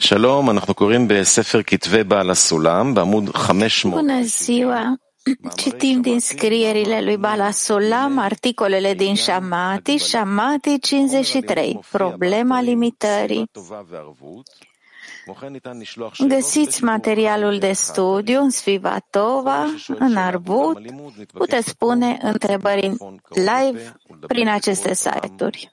שלום, אנחנו קוראים בספר כתבי בעל הסולם בעמוד 500. Bună ziua! Citim din scrierile lui Bala Solam articolele din Shamati, Shamati 53, problema limitării. Găsiți materialul de studiu în Svivatova, în Arvut. Puteți pune întrebări în live prin aceste site-uri.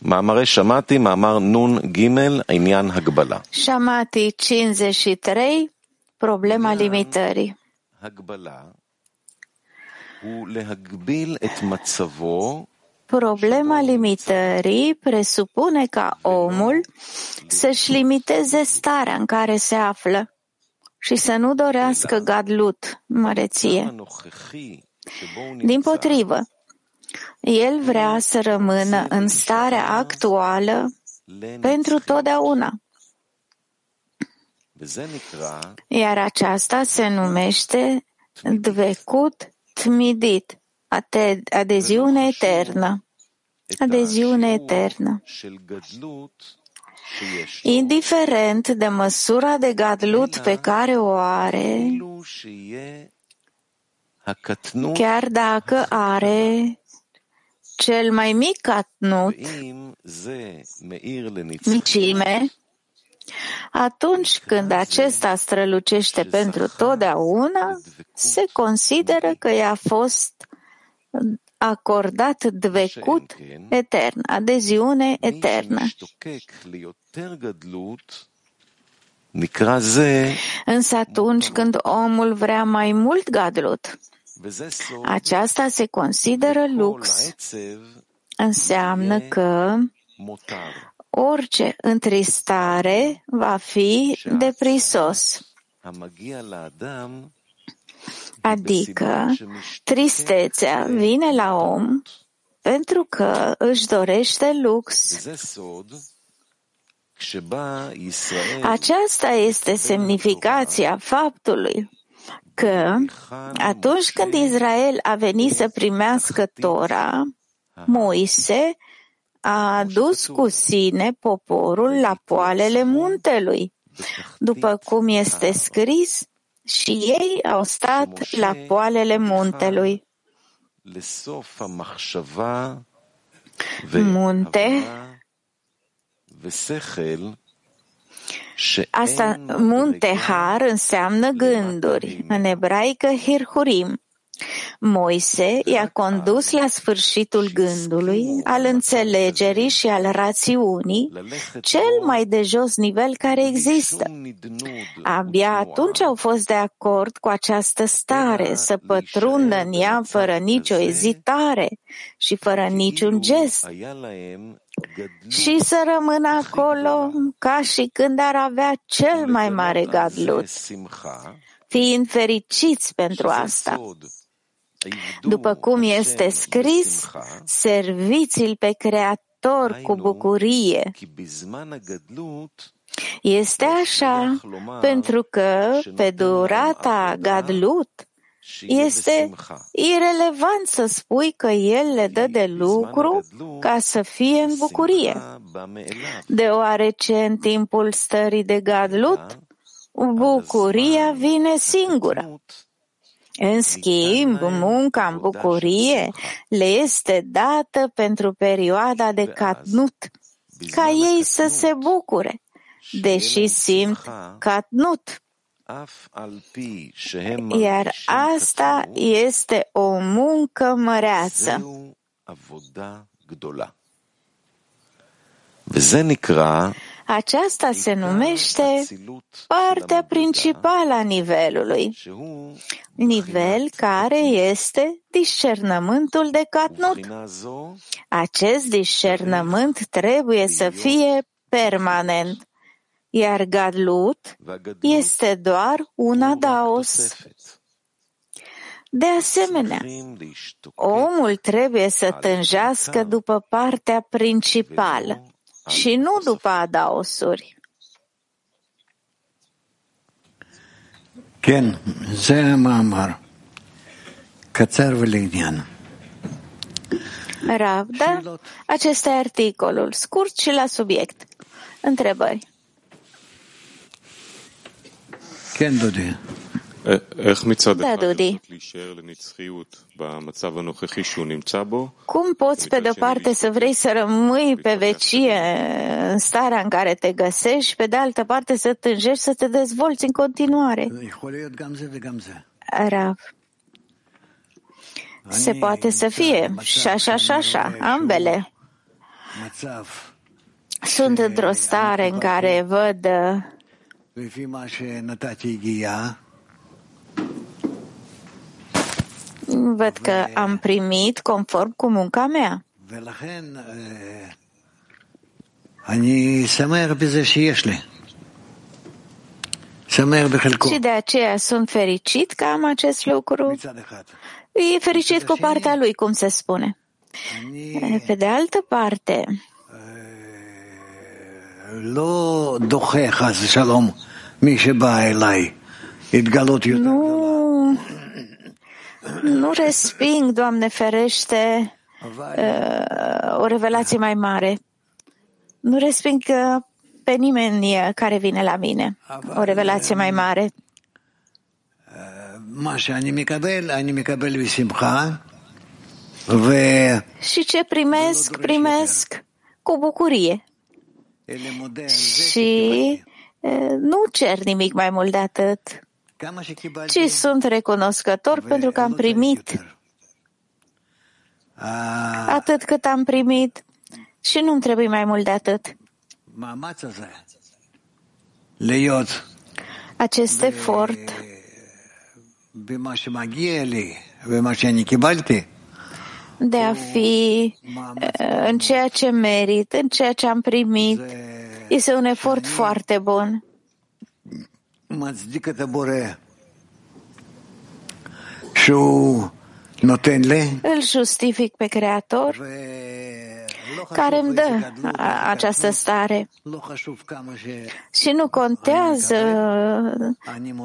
Mamare Shamati, Mamar Nun Gimel, Inyan Hagbala. Shamati 53, problema limitării. Hagbala. Problema limitării presupune ca omul să-și limiteze starea în care se află și să nu dorească gadlut, măreție. Din potrivă, el vrea să rămână în starea actuală pentru totdeauna. Iar aceasta se numește Dvecut Tmidit, adeziune eternă. Adeziune eternă. Indiferent de măsura de gadlut pe care o are, chiar dacă are cel mai mic atnut, micime, atunci când acesta strălucește pentru totdeauna, se consideră că i-a fost acordat dvecut etern, adeziune eternă. Însă atunci când omul vrea mai mult gadlut, aceasta se consideră lux. Înseamnă că orice întristare va fi deprisos. Adică tristețea vine la om pentru că își dorește lux. Aceasta este semnificația faptului că atunci când Israel a venit să primească Tora, Moise a adus cu sine poporul la poalele muntelui, după cum este scris, și ei au stat la poalele muntelui. Munte Asta, munte muntehar înseamnă gânduri, în ebraică hirhurim. Moise i-a condus la sfârșitul gândului, al înțelegerii și al rațiunii, cel mai de jos nivel care există. Abia atunci au fost de acord cu această stare, să pătrundă în ea fără nicio ezitare și fără niciun gest, și să rămână acolo ca și când ar avea cel mai mare gadlut, fiind fericiți pentru asta. După cum este scris, serviți-l pe Creator cu bucurie. Este așa pentru că pe durata gadlut este irelevant să spui că El le dă de lucru ca să fie în bucurie, deoarece în timpul stării de gadlut, bucuria vine singură. În schimb, munca în bucurie le este dată pentru perioada de catnut, ca ei să se bucure, deși simt catnut. Iar asta este o muncă măreață. Aceasta se numește partea principală a nivelului, nivel care este discernământul de catnut. Acest discernământ trebuie să fie permanent iar gadlut והגדלות este doar un הוא רק adaos. תוספת. De asemenea, צריכים להשתוקק omul trebuie să tânjească după partea principală și nu după adaosuri. כן, זה המאמר. קצר ולעניין. Rav, da? Acesta e articolul, scurt și la subiect. Întrebări. איך מצד Da, אחד Dudi. לנסות להישאר לנצחיות במצב הנוכחי שהוא נמצא בו, Cum poți, pe de-o parte, să vrei să rămâi pe vecie în starea în care te găsești și, pe de altă parte, să tânjești să te dezvolți în continuare? זה יכול להיות גם זה וגם זה. Rav. Se אני poate să נמצא fie במצב și așa și שאני așa, רואה שהוא ambele. מצב Sunt într-o stare în care văd uh, לפי מה שנתתי הגיעה, văd că am primit conform cu munca mea. ולכן אה, אני שמח בזה שיש לי. שמח בחלקו, Și de aceea sunt fericit că am acest lucru. מצד אחד. E fericit cu partea lui, cum se spune. אני Pe de altă parte, לא nu, nu resping, Doamne ferește, uh, o revelație mai mare. Nu resping uh, pe nimeni uh, care vine la mine, o revelație mai mare. Și ce primesc, primesc cu bucurie. Și nu cer nimic mai mult de atât, ci sunt recunoscător pentru că am primit atât cât am primit și nu-mi trebuie mai mult de atât. Acest efort. De a fi în ceea ce merit, în ceea ce am primit, este un efort foarte bun. Îl justific pe Creator care îmi dă această stare. Și nu contează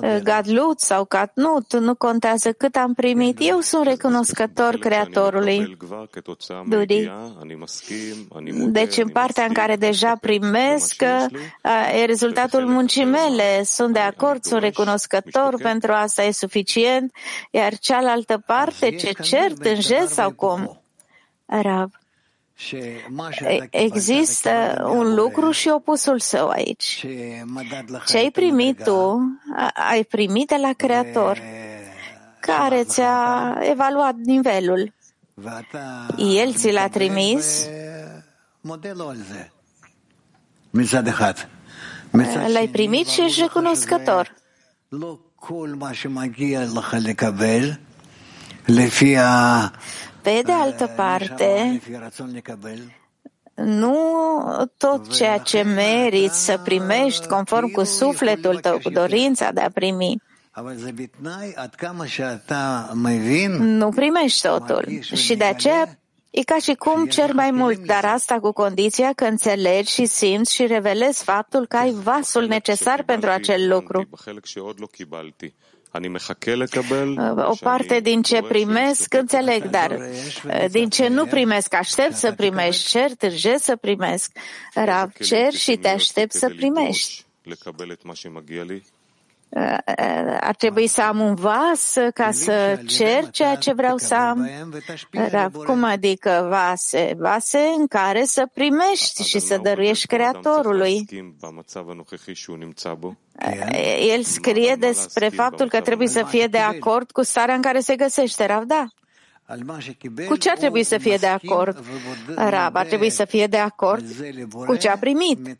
uh, gadlut sau catnut, nu contează cât am primit. Eu sunt recunoscător Creatorului. Duri. Deci în partea în care deja primesc, uh, e rezultatul muncii mele. Sunt de acord, sunt recunoscător, pentru asta e suficient. Iar cealaltă parte, ce cert, în jest sau cum? Rav. Există un lucru și opusul său aici. Ce ai primit tu, ai primit de la Creator, care ți-a evaluat nivelul. El ți l-a trimis. L-ai primit și ești recunoscător. Pe de altă parte, nu tot ceea ce meriți să primești conform cu sufletul tău, cu dorința de a primi. Nu primești totul. Și de aceea e ca și cum cer mai mult, dar asta cu condiția că înțelegi și simți și revelezi faptul că ai vasul necesar pentru acel lucru. Uh, o parte din ce primesc, înțeleg, dar uh, din ce nu primesc, aștept să primești, cer, târjesc să primesc. Rav, cer și te aștept să primești ar trebui să am un vas ca să cer ceea ce vreau să am. Dar cum adică vase? Vase în care să primești și să dăruiești Creatorului. El scrie despre faptul că trebuie să fie de acord cu starea în care se găsește, Ravda. Cu ce ar trebui să fie de acord? Rab ar trebui să fie de acord cu ce a primit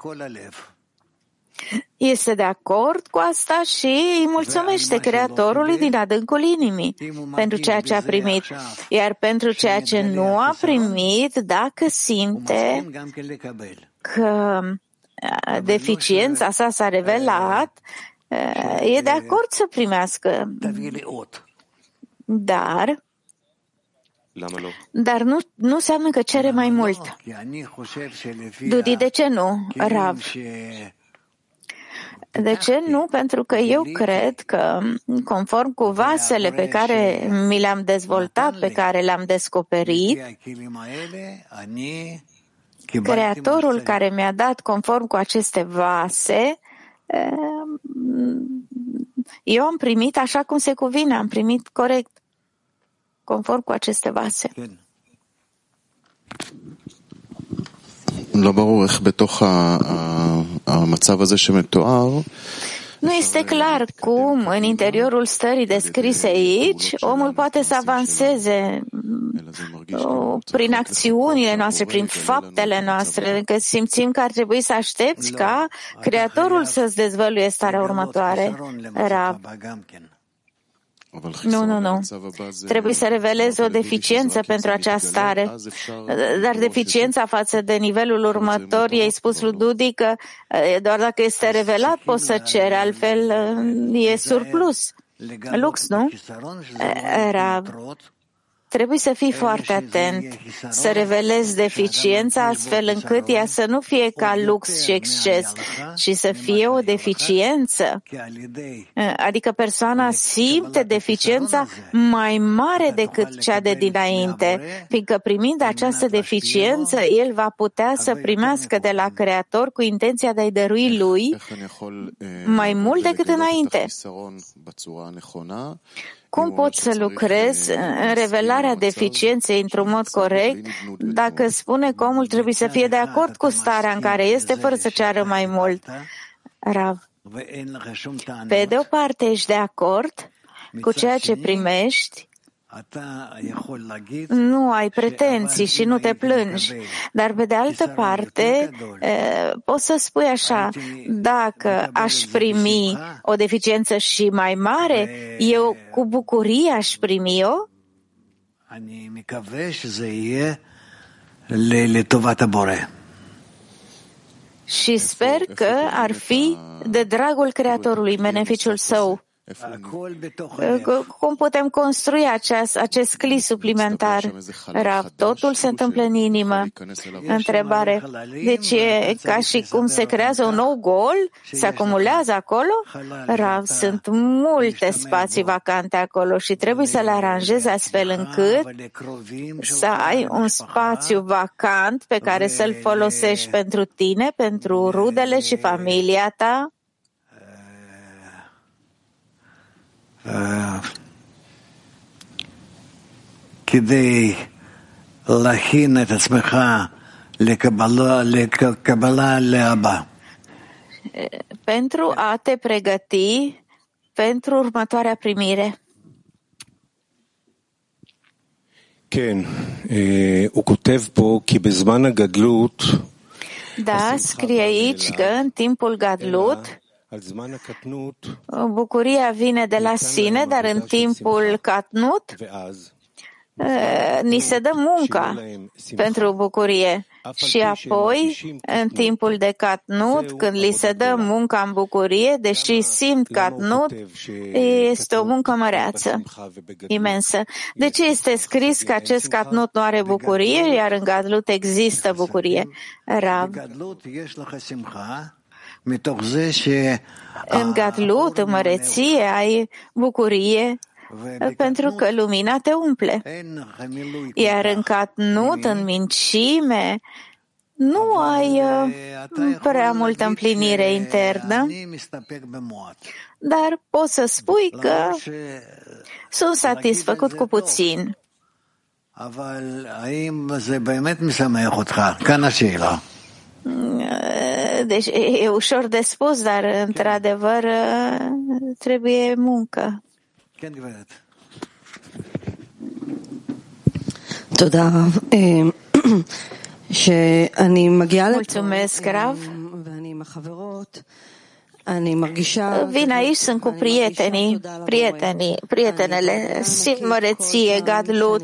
este de acord cu asta și îi mulțumește Creatorului din adâncul inimii pentru ceea ce a primit. Iar pentru ceea ce nu a primit, dacă simte că deficiența sa s-a revelat, e de acord să primească. Dar dar nu, nu înseamnă că cere mai mult. Dudi, de ce nu, Rav? De ce? Nu, pentru că eu cred că, conform cu vasele pe care mi le-am dezvoltat, pe care le-am descoperit, Creatorul care mi-a dat conform cu aceste vase, eu am primit așa cum se cuvine, am primit corect, conform cu aceste vase. Nu este clar cum, în interiorul stării descrise aici, omul poate să avanseze prin acțiunile noastre, prin faptele noastre, că simțim că ar trebui să aștepți ca Creatorul să-ți dezvăluie starea următoare. Rav. Nu, nu, nu. Trebuie să revelezi o deficiență pentru această stare. Dar deficiența față de nivelul următor, i-ai spus lui Dudi că doar dacă este revelat poți să ceri, altfel e surplus. Lux, nu? Era Trebuie să fii foarte atent, să revelezi deficiența astfel încât ea să nu fie ca lux și exces, ci să fie o deficiență. Adică persoana simte deficiența mai mare decât cea de dinainte, fiindcă primind această deficiență, el va putea să primească de la Creator cu intenția de a-i dărui lui mai mult decât înainte. Cum pot să lucrez în revelarea deficienței într-un mod corect dacă spune că omul trebuie să fie de acord cu starea în care este fără să ceară mai mult? Rav. Pe de o parte ești de acord cu ceea ce primești nu ai pretenții și nu te plângi. Dar, pe de altă parte, poți să spui așa, dacă aș primi o deficiență și mai mare, eu cu bucurie aș primi-o? Și sper că ar fi de dragul Creatorului, beneficiul său. Cum putem construi acest, acest cli suplimentar? Rav, totul se întâmplă în inimă. Întrebare. Deci e ca și cum se creează un nou gol? Se acumulează acolo? Rav, sunt multe spații vacante acolo și trebuie să le aranjezi astfel încât să ai un spațiu vacant pe care să-l folosești pentru tine, pentru rudele și familia ta כדי להכין את עצמך לקבלה, לקבלה להבא. Pentru a te pregăti pentru următoarea primire. כן, הוא כותב פה כי בזמן הגדלות Da, scrie aici că în timpul Gadlut Bucuria vine de la sine, dar în timpul Katnut ni se dă munca pentru bucurie. Și apoi, în timpul de Katnut, când li se dă munca în bucurie, deși simt Katnut, este o muncă măreață, imensă. De ce este scris că acest Katnut nu are bucurie, iar în Gadlut există bucurie? Rav. În Gadlut, în măreție, ai bucurie pentru că lumina te umple. Iar în Catnut, în mincime, nu ai uh, prea multă împlinire internă, dar poți să spui că sunt satisfăcut cu puțin. Deci e ușor de spus, dar într-adevăr trebuie muncă. תודה. שאני מגיעה לפה ואני עם החברות Vin aici, sunt cu prietenii, prietenii, prietenele, simt măreție, gadlut,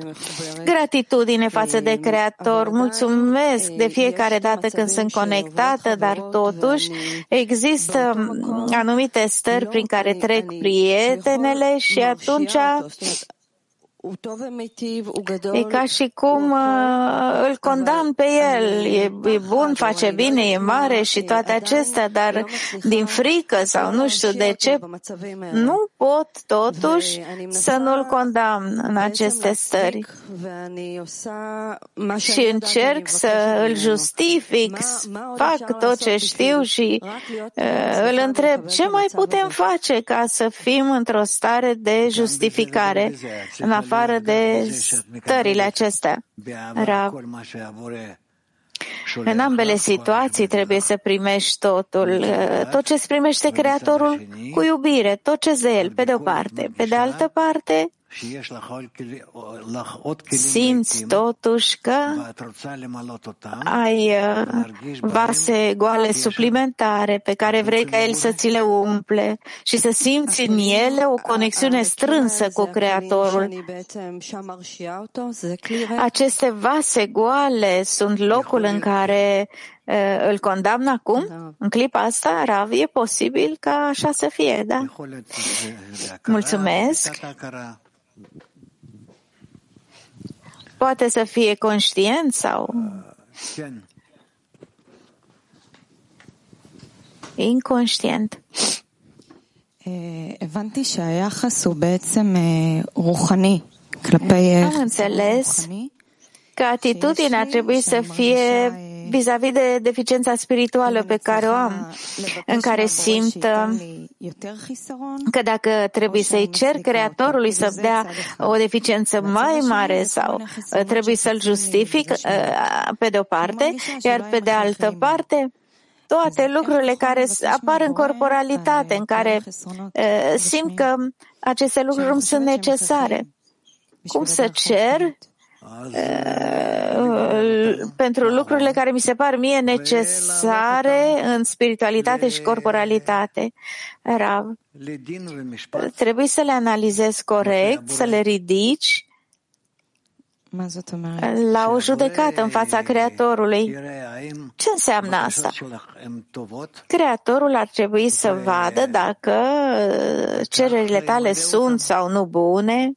gratitudine față de Creator, mulțumesc de fiecare dată când sunt conectată, dar totuși există anumite stări prin care trec prietenele și atunci E ca și cum uh, îl condamn pe el. E, e bun, face bine, e mare și toate acestea, dar din frică sau nu știu de ce, nu pot totuși să nu-l condamn în aceste stări. Și încerc să îl justific, fac tot ce știu și uh, îl întreb ce mai putem face ca să fim într-o stare de justificare în afară de stările acestea. Rav. În ambele situații trebuie să primești totul, tot ce îți primește Creatorul cu iubire, tot ce zel, pe de o parte. Pe de altă parte, simți totuși că ai vase goale suplimentare pe care vrei ca el să ți le umple și să simți în ele o conexiune strânsă cu Creatorul. Aceste vase goale sunt locul în care îl condamn acum? În clipa asta, Rav, e posibil ca așa să fie, da? Mulțumesc. Poate să fie conștient sau inconștient. הבנתי שהיחס הוא בעצם רוחני כלפי... Am înțeles că atitudinea trebuie să fie vis-a-vis de deficiența spirituală pe care o am, în care simt că dacă trebuie să-i cer Creatorului să dea o deficiență mai mare sau trebuie să-l justific pe de o parte, iar pe de altă parte, toate lucrurile care apar în corporalitate, în care simt că aceste lucruri nu sunt necesare. Cum să cer pentru lucrurile care mi se par mie necesare în spiritualitate și corporalitate. Rav, trebuie să le analizezi corect, să le ridici la o judecată în fața Creatorului. Ce înseamnă asta? Creatorul ar trebui să vadă dacă cererile tale sunt sau nu bune,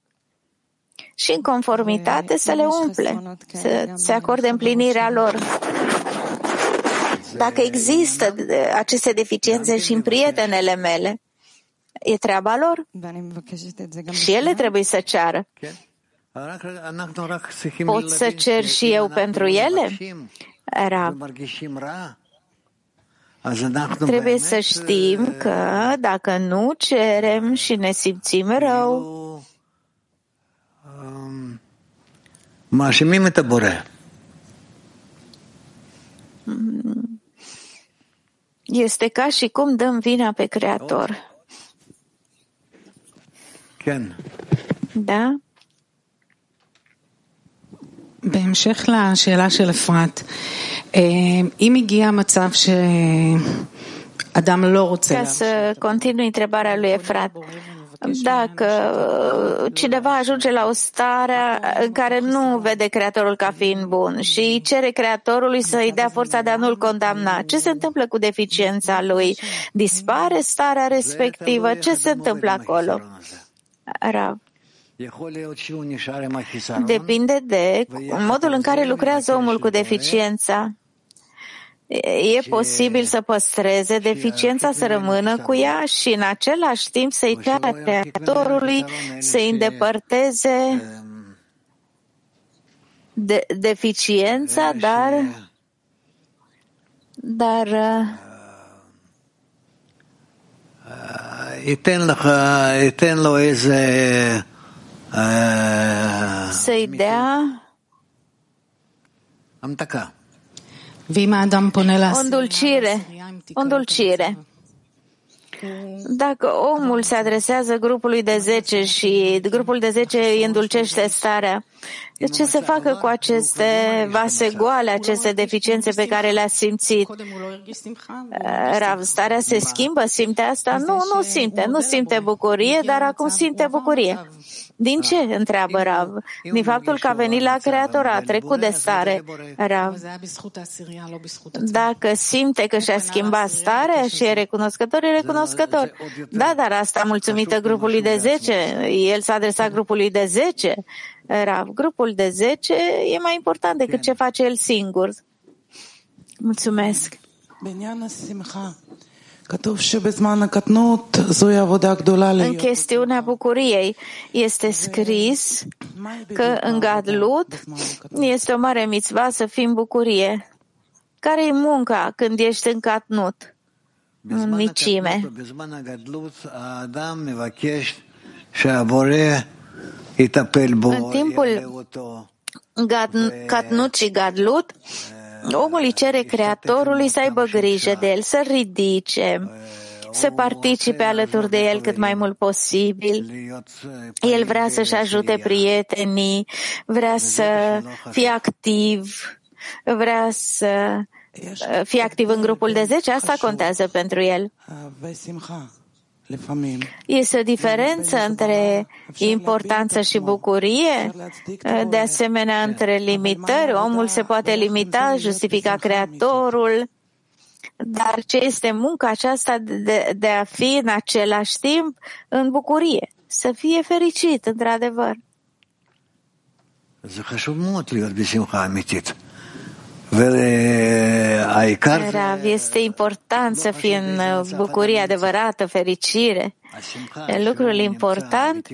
și în conformitate să le umple, să se acorde împlinirea lor. Dacă există aceste deficiențe și în prietenele mele, e treaba lor și ele trebuie să ceară. Pot să cer și eu pentru ele? Rav. Trebuie să știm că dacă nu cerem și ne simțim rău, מאשימים את הבורא. Este ca și cum dăm vina pe Creator. כן. Da? בהמשך לשאלה של אפרת, אם הגיע מצב שאדם לא רוצה... Ca să continui întrebarea lui Efrat. Dacă cineva ajunge la o stare în care nu vede Creatorul ca fiind bun și cere Creatorului să-i dea forța de a nu-l condamna, ce se întâmplă cu deficiența lui? Dispare starea respectivă? Ce se întâmplă acolo? Rav. Depinde de modul în care lucrează omul cu deficiența. E posibil să păstreze deficiența, să rămână cu ea și în același timp să-i ceară creatorului să-i îndepărteze de, deficiența, dar dar să-i dea o îndulcire, o îndulcire. Dacă omul se adresează grupului de 10 și grupul de 10 îi îndulcește starea, De ce să facă cu aceste vase goale, aceste deficiențe pe care le-a simțit? Rav, starea se schimbă, simte asta? Nu, nu simte, nu simte bucurie, dar acum simte bucurie. Din ce? întreabă Rav. Din faptul că a venit la Creator, a trecut de stare. Rav. Dacă simte că și-a schimbat starea și e recunoscător, e recunoscător. Da, dar asta mulțumită grupului de 10. El s-a adresat grupului de 10. Rav, grupul de 10 e mai important decât ce face el singur. Mulțumesc. În chestiunea bucuriei este scris că în Gadlut este o mare mitzva să fii în bucurie. Care e munca când ești în Catnut? În micime. În timpul Catnut și Gadlut, Omul îi cere Creatorului să aibă grijă de el, să ridice, să participe alături de el cât mai mult posibil. El vrea să-și ajute prietenii, vrea să fie activ, vrea să fie activ în grupul de 10, asta contează pentru el. Este o diferență între importanță și bucurie, de asemenea între limitări. Omul se poate limita, justifica Creatorul, dar ce este munca aceasta de, de a fi în același timp în bucurie, să fie fericit, într-adevăr. Rav, este important să fie în bucurie adevărată, fericire. Lucrul important.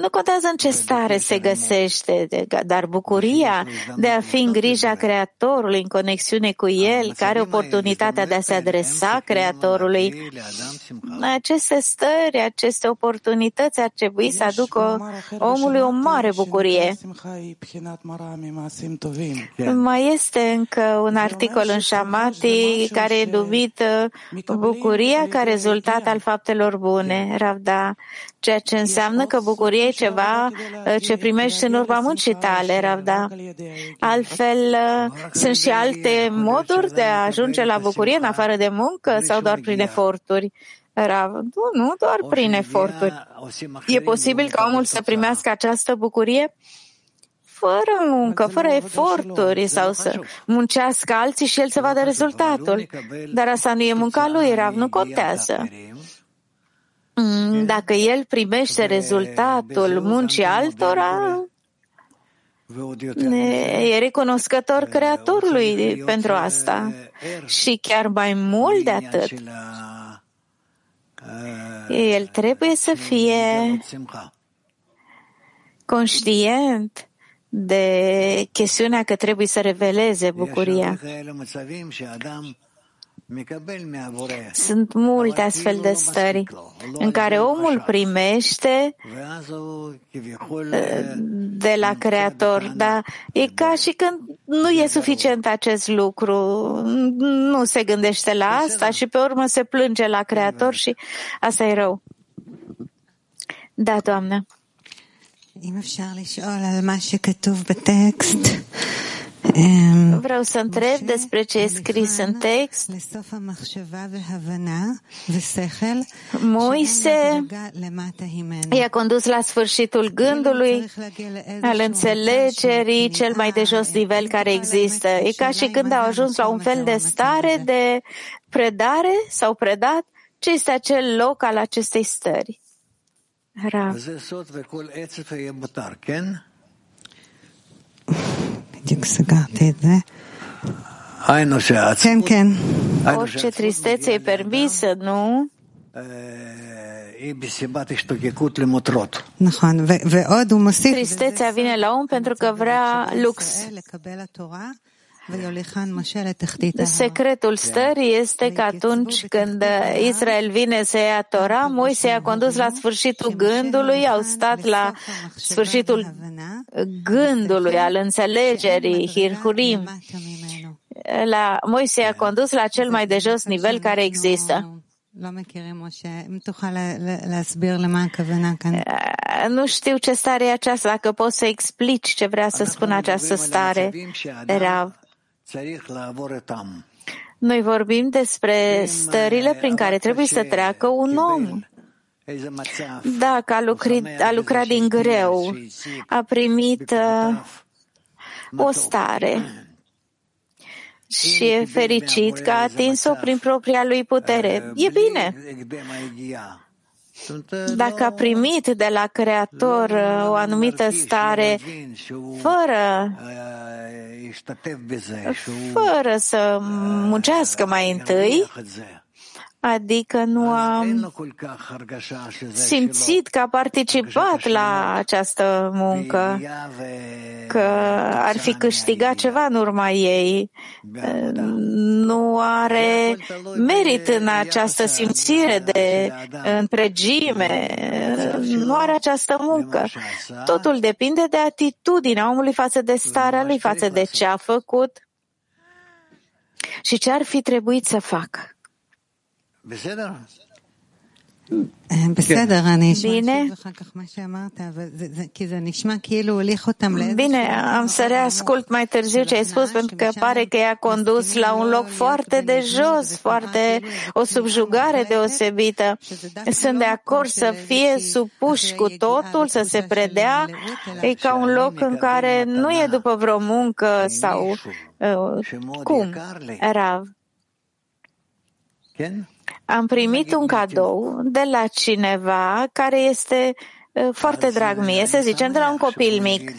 Nu contează în ce stare se găsește, dar bucuria de a fi în grija Creatorului, în conexiune cu El, care oportunitatea de a se adresa Creatorului. Aceste stări, aceste oportunități ar trebui să aducă omului o mare bucurie. Mai este încă un articol în Shamati care e numit bucuria ca rezultat al faptelor bune, Ravda, ceea ce înseamnă că bucuria e ceva uh, ce primești în urma muncii tale, Ravda. Altfel, uh, sunt și alte moduri de a ajunge la bucurie în afară de muncă sau doar prin eforturi? Rav, nu, nu doar prin eforturi. E posibil ca omul să primească această bucurie fără muncă, fără eforturi sau să muncească alții și el să vadă rezultatul. Dar asta nu e munca lui, Rav, nu contează. Mm, dacă el primește rezultatul muncii altora, e recunoscător Creatorului pentru asta. Și chiar mai mult de atât, el trebuie să fie conștient de chestiunea că trebuie să reveleze bucuria. Sunt multe astfel de stări în care omul primește uh, de la Creator, dar e ca și când nu e suficient acest lucru, nu se gândește la asta și pe urmă se plânge la Creator și asta e rău. Da, doamnă. אם אפשר לשאול על מה שכתוב בטקסט, Vreau să întreb despre ce e scris în text. Moise i-a condus la sfârșitul gândului, al înțelegerii, cel mai de jos nivel care există. E ca și când au ajuns la un fel de stare de predare sau predat. Ce este acel loc al acestei stări? Rav. כן, כן. Orice tristețe e permisă, nu? נכון, ועוד הוא מוסיף... Tristețea vine la om pentru că vrea lux. Secretul stării este că atunci când Israel vine să ia Tora, Moise a condus la sfârșitul gândului, au stat la sfârșitul gândului, al înțelegerii, hirhurim. La, Moise a condus la cel mai de jos nivel care există. Eh, nu știu ce stare e aceasta, dacă poți să explici ce vrea să spun această stare, Rav. Noi vorbim despre stările prin care trebuie să treacă un om. Dacă a, lucrit, a lucrat din greu, a primit o stare și e fericit că a atins-o prin propria lui putere. E bine. Dacă a primit de la Creator uh, o anumită stare fără, fără să muncească mai întâi, adică nu a simțit că a participat la această muncă, că ar fi câștigat ceva în urma ei. Nu are merit în această simțire de întregime, nu are această muncă. Totul depinde de atitudinea omului față de starea lui, față de ce a făcut și ce ar fi trebuit să facă. Bine. Bine, am să reascult mai târziu ce ai spus, pentru că pare că i-a condus la un loc foarte de jos, foarte o subjugare deosebită. Sunt de acord să fie supuși cu totul, să se predea. E ca un loc în care nu e după vreo muncă sau uh, cum, Rav. כן? Am primit un cadou de la cineva care este uh, foarte drag mie, să zicem, de la un copil mic.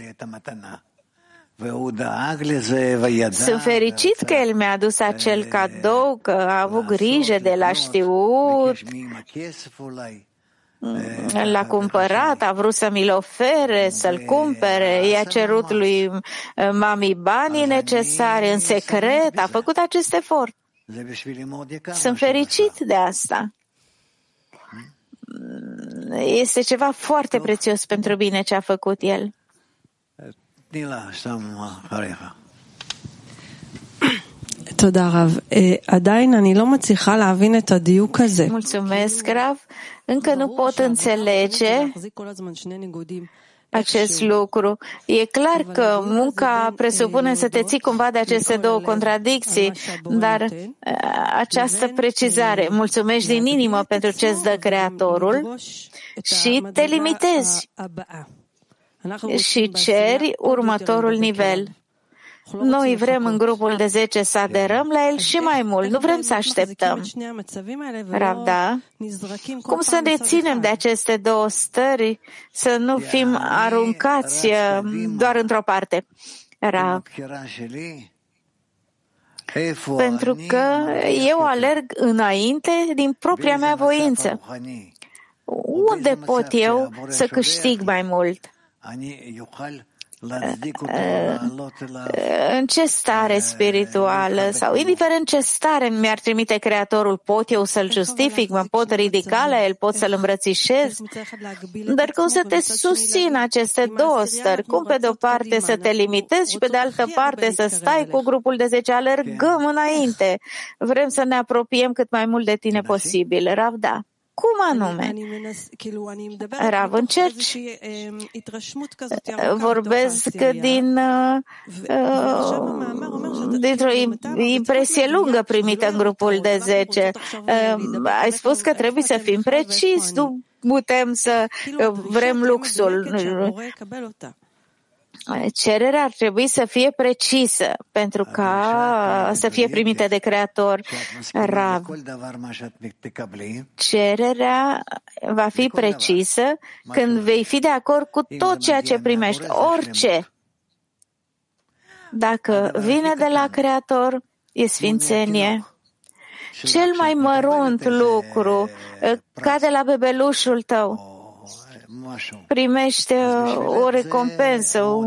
Sunt fericit că el mi-a adus acel cadou, că a avut grijă de la știut, l-a cumpărat, a vrut să mi-l ofere, să-l cumpere, i-a cerut lui uh, mami banii necesari în secret, a făcut acest efort. Sunt fericit de asta. Este ceva foarte prețios pentru bine ce a făcut el. נילה, סתם אחריך. תודה רב. אה, עדיין אני לא מצליחה להבין את הדיוק הזה. Mulțumesc, Rav. Încă nu pot înțelege acest lucru. E clar că munca presupune să te ții cumva de aceste două contradicții, dar uh, această precizare, mulțumești din inimă pentru ce îți dă Creatorul și te limitezi și ceri următorul nivel. Noi vrem în grupul de 10 să aderăm la el și mai mult, nu vrem să așteptăm. Ravda, cum să ne ținem de aceste două stări, să nu fim aruncați uh, doar într-o parte? Rav, pentru că eu alerg înainte din propria mea voință. Unde pot eu să câștig mai mult? În ce stare spirituală sau indiferent ce stare mi-ar trimite Creatorul, pot eu să-l justific, mă pot ridica la el, pot să-l îmbrățișez? Dar cum să te susțin aceste două stări? Cum pe de-o parte să te limitezi și pe de altă parte să stai cu grupul de 10, alergăm înainte. Vrem să ne apropiem cât mai mult de tine posibil. Ravda. Cum anume? Rav, încerci, vorbesc din, uh, dintr-o impresie lungă primită în grupul de 10. Uh, ai spus că trebuie să fim precis, nu putem să uh, vrem luxul. Cererea ar trebui să fie precisă pentru ca să fie primită de Creator. Rav. Cererea va fi precisă când vei fi de acord cu tot ceea ce primești, orice. Dacă vine de la Creator, e sfințenie. Cel mai mărunt lucru, ca de la bebelușul tău, primește o recompensă, o,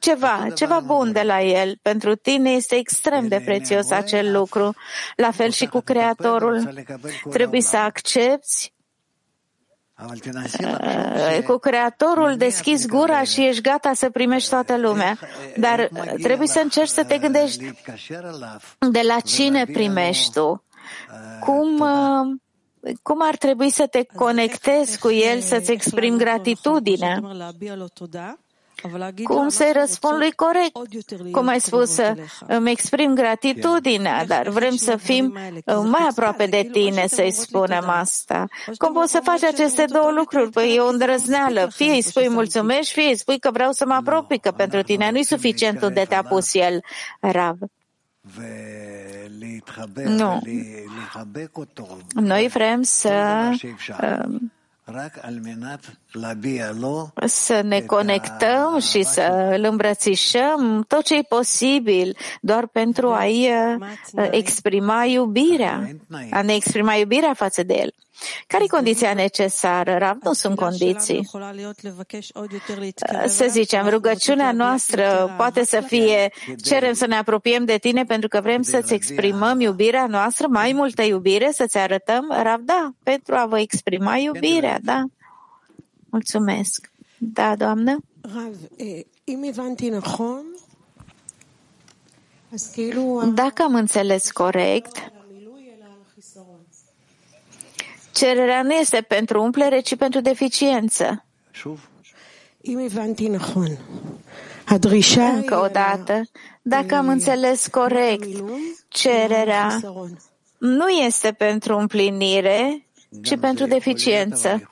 ceva, ceva bun de la el. Pentru tine este extrem de prețios acel lucru. La fel și cu Creatorul. Trebuie să accepti cu Creatorul deschizi gura și ești gata să primești toată lumea. Dar trebuie să încerci să te gândești de la cine primești tu. Cum cum ar trebui să te conectezi cu el, să-ți exprimi gratitudinea? Cum să-i răspund lui corect? Cum ai spus, îmi exprim gratitudinea, dar vrem să fim mai aproape de tine, să-i spunem asta. Cum poți să faci aceste două lucruri? Păi e o îndrăzneală. Fie îi spui mulțumești, fie îi spui că vreau să mă apropii, că pentru tine nu-i suficient unde te-a pus el, Rav. Nu. Noi vrem să să ne conectăm și să îl îmbrățișăm tot ce e posibil doar pentru a-i exprima iubirea, a ne exprima iubirea față de el. Care e condiția necesară? Rav, nu sunt condiții. Să zicem, rugăciunea noastră poate să fie cerem să ne apropiem de tine pentru că vrem să-ți exprimăm iubirea noastră, mai multă iubire, să-ți arătăm, Rav, da, pentru a vă exprima iubirea, da. Mulțumesc. Da, doamnă? Dacă am înțeles corect, cererea nu este pentru umplere, ci pentru deficiență. Încă o dată, dacă am înțeles corect, cererea nu este pentru împlinire, ci pentru deficiență.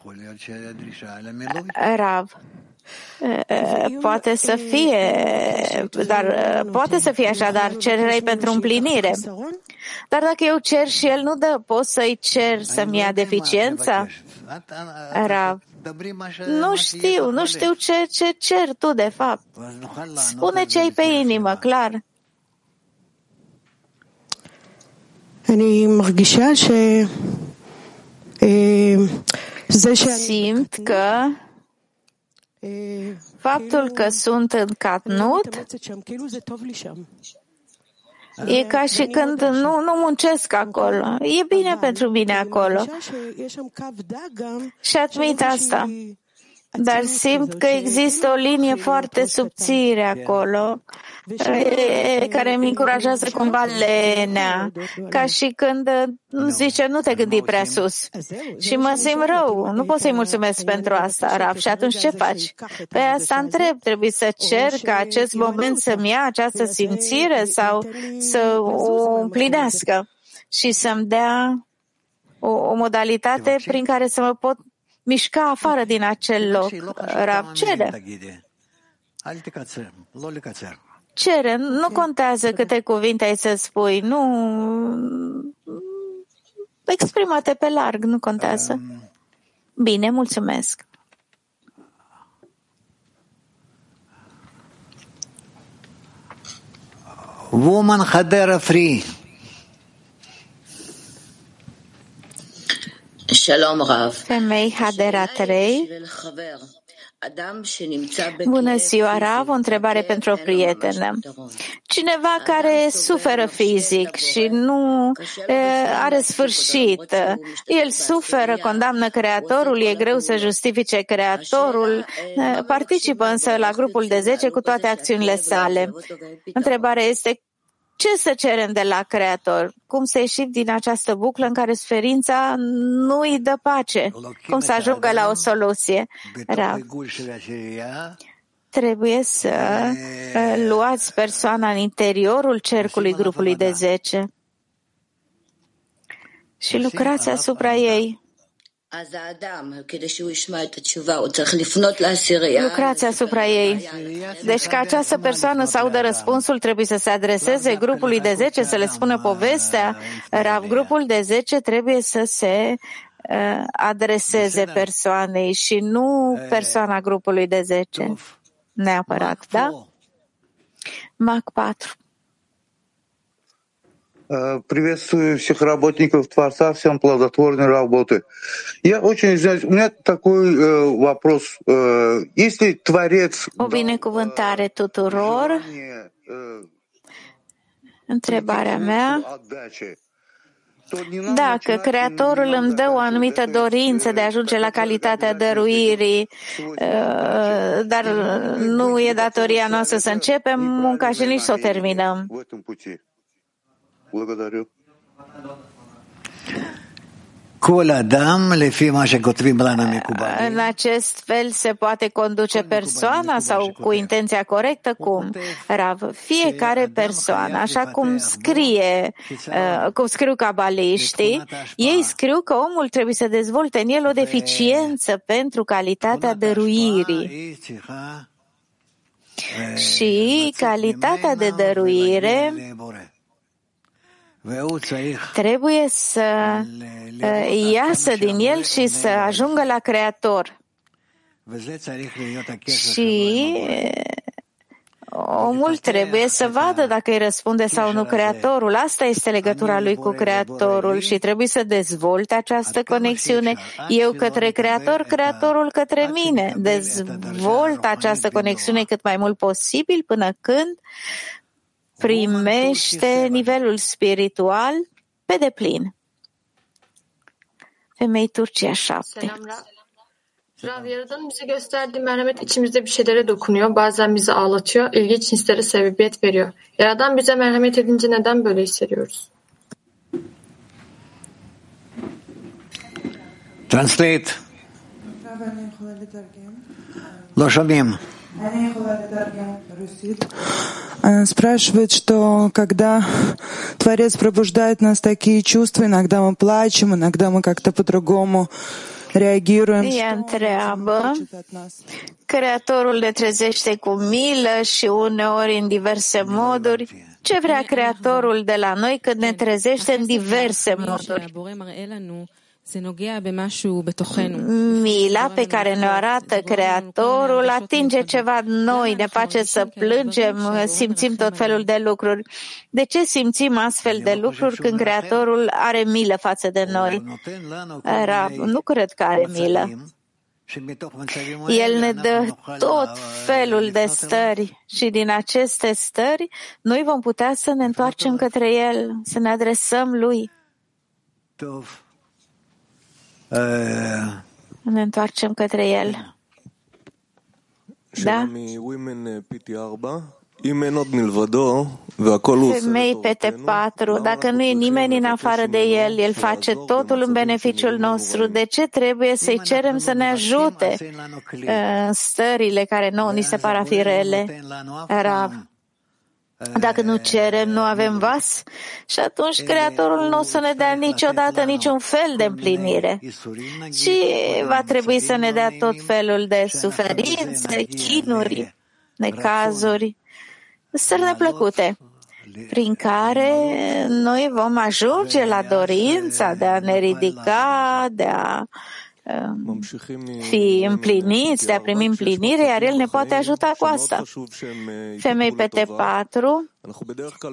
Rav Poate să fie, dar poate să fie așa, dar cererea pentru împlinire. Dar dacă eu cer și el nu dă, pot să-i cer să-mi ia deficiența? Rav. Nu știu, nu știu ce, ce cer tu, de fapt. Spune ce ai pe inimă, clar. אני מרגישה ש... Simt că faptul că sunt în Catnut E ca și când nu, nu muncesc acolo. E bine pentru mine acolo. Și admit asta. Dar simt că există o linie foarte subțire acolo, care îmi încurajează cumva lenea, ca și când zice nu te gândi prea sus. Și mă simt rău, nu pot să-i mulțumesc pentru asta, Raf. Și atunci ce faci? Pe asta întreb, trebuie să cer ca acest moment să-mi ia această simțire sau să o împlinească și să-mi dea o, o modalitate prin care să mă pot mișca afară din acel loc. Rab cere. Cere, nu contează câte cuvinte ai să spui, nu... Exprimate pe larg, nu contează. Bine, mulțumesc. Woman Hadera Free. Shalom Rav. Femei Hadera 3. Bună ziua, Rav, o întrebare pentru o prietenă. Cineva care suferă fizic și nu are sfârșit, el suferă, condamnă Creatorul, e greu să justifice Creatorul, participă însă la grupul de 10 cu toate acțiunile sale. Întrebarea este ce să cerem de la Creator? Cum să ieșim din această buclă în care suferința nu îi dă pace? Cum să ajungă la o soluție? Rav. Trebuie să luați persoana în interiorul cercului grupului de 10 și lucrați asupra ei. Lucrați asupra ei. Deci ca această persoană să audă răspunsul, trebuie să se adreseze grupului de 10, să le spună povestea. Rav, grupul de 10 trebuie să se uh, adreseze persoanei și nu persoana grupului de 10. Neapărat, da? Mac 4. Приветствую всех работников Творца, всем плодотворной работы. Я очень извиняюсь, у меня такой э, вопрос. Э, если Творец... O binecuvântare tuturor. Întrebarea mea. Dacă Creatorul îmi dă o anumită dorință de a ajunge la calitatea dăruirii, dar nu e datoria noastră să începem munca și nici să o terminăm. În acest fel se poate conduce persoana sau cu intenția corectă? Cum? Rav, fiecare persoană, așa cum scrie, uh, cum scriu cabaliștii, ei scriu că omul trebuie să dezvolte în el o deficiență pentru calitatea dăruirii. Și calitatea de dăruire trebuie să uh, iasă din el și să ajungă la Creator. Și omul trebuie să vadă dacă îi răspunde sau nu Creatorul. Asta este legătura lui cu Creatorul și trebuie să dezvolte această conexiune. Eu către Creator, Creatorul către mine. Dezvolt această conexiune cât mai mult posibil până când primește nivelul spiritual pe deplin. Femei Turcia 7. Rav Yaradan'ın bize gösterdiği merhamet içimizde bir şeylere dokunuyor. Bazen bizi ağlatıyor. ilginç hislere sebebiyet veriyor. Yaradan bize merhamet edince neden böyle hissediyoruz? Translate. לא שומעים. Спрашивает, что когда Творец пробуждает в нас такие чувства, иногда мы плачем, иногда мы как-то по-другому reagируем. Ea întreabă, Creatorul ne trezește cu milă și uneori în diverse moduri. Ce vrea Creatorul de la noi când ne trezește în diverse moduri? Mila pe care ne arată Creatorul atinge ceva noi, ne face să plângem, simțim tot felul de lucruri. De ce simțim astfel de lucruri când Creatorul are milă față de noi? Rab, nu cred că are milă. El ne dă tot felul de stări și din aceste stări noi vom putea să ne întoarcem către El, să ne adresăm Lui. Ne întoarcem către El. Da? Femei pete patru, dacă nu e nimeni în afară de el, el face totul în beneficiul nostru. De ce trebuie să-i cerem să ne ajute în stările care nouă ni se par a fi rele? Rav. Dacă nu cerem, nu avem vas și atunci Creatorul nu o să ne dea niciodată niciun fel de împlinire. Și va trebui să ne dea tot felul de suferințe, chinuri, necazuri, stări neplăcute, prin care noi vom ajunge la dorința de a ne ridica, de a fi împliniți, de a primi împlinire, iar El ne poate ajuta cu asta. Femei pe T4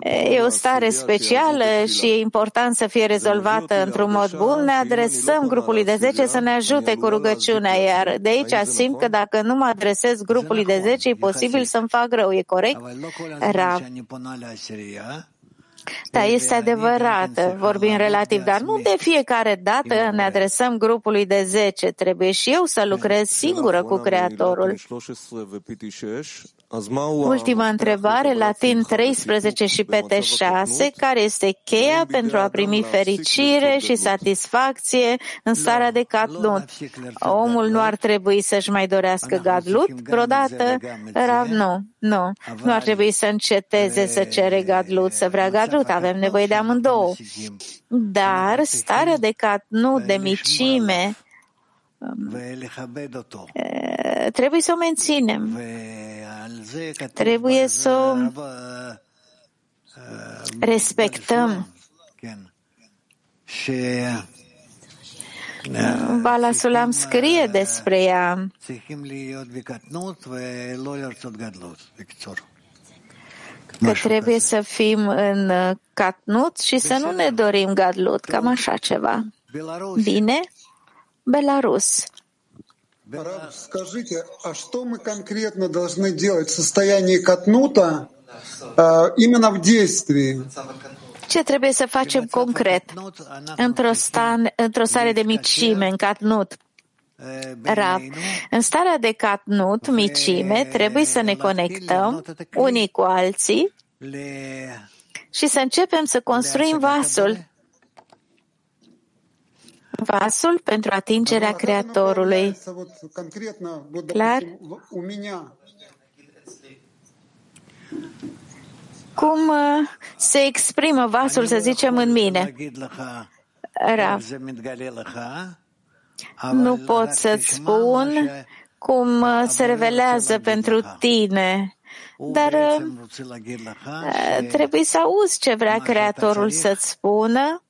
e o stare specială și e important să fie rezolvată într-un mod bun. Ne adresăm grupului de 10 să ne ajute cu rugăciunea, iar de aici simt că dacă nu mă adresez grupului de 10, e posibil să-mi fac rău. E corect? Rav. Da, este adevărat, vorbim relativ, dar nu de fiecare dată ne adresăm grupului de 10. Trebuie și eu să lucrez singură cu Creatorul. Ultima întrebare, Latin 13 și PT 6, care este cheia pentru a primi fericire și satisfacție în starea de catlut? Omul nu ar trebui să-și mai dorească gadlut vreodată? Rav, nu, nu. Nu ar trebui să înceteze să cere gadlut, să vrea gadlut. Avem nevoie de amândouă. Dar starea de catnut, de micime, trebuie să o menținem. Trebuie să o respectăm. Bala Sulam scrie despre ea. Că trebuie să fim în catnut și să nu ne dorim gadlut, cam așa ceva. Bine? Belarus. Скажите, а что мы конкретно должны делать в состоянии катнута именно в действии? Ce trebuie să facem concret într-o, stan, într-o stare de micime, în catnut? Rav. În starea de catnut, micime, trebuie să ne conectăm unii cu alții și să începem să construim vasul vasul pentru atingerea Creatorului. Clar? Cum uh, se exprimă vasul, să zicem, în mine? Rav. Nu pot să-ți spun cum uh, se revelează pentru tine, dar uh, trebuie să auzi ce vrea Creatorul să-ți spună.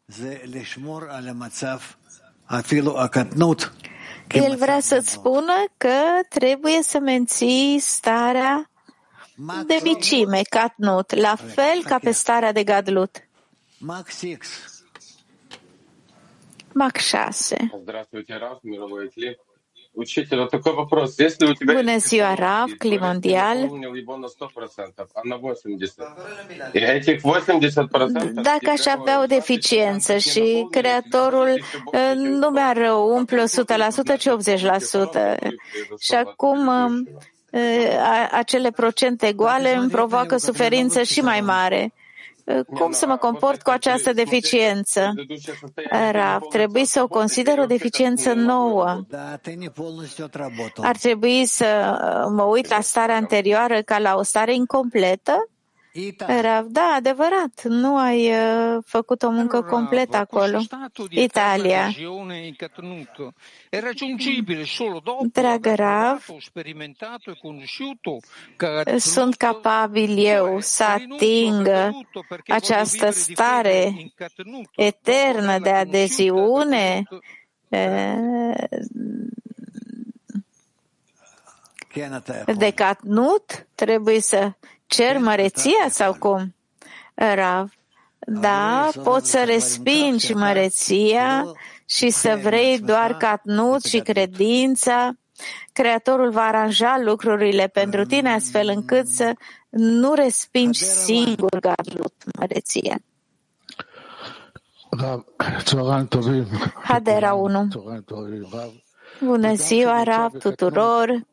El vrea să-ți spună că trebuie să menții starea de micime, catnut, la fel ca pe starea de gadlut. Mac 6. Bună ziua, Rav, Climondial. Dacă aș avea o deficiență și creatorul nu mi-ar umple 100%, ci 80%, și acum acele procente goale îmi provoacă suferință și mai mare. Cum să mă comport cu această deficiență? Rav, trebuie să o consider o deficiență nouă. Ar trebui să mă uit la starea anterioară ca la o stare incompletă? Rav, da, adevărat, nu ai uh, făcut o muncă completă acolo. Italia. Dragă Rav, sunt capabil eu să ating această stare eternă de adeziune de catnut? Trebuie să cer măreția sau cum? Rav, da, poți să respingi măreția și să vrei doar catnut și credința. Creatorul va aranja lucrurile pentru tine astfel încât să nu respingi singur gadlut măreția. Hadera 1 Bună ziua, Rav, tuturor!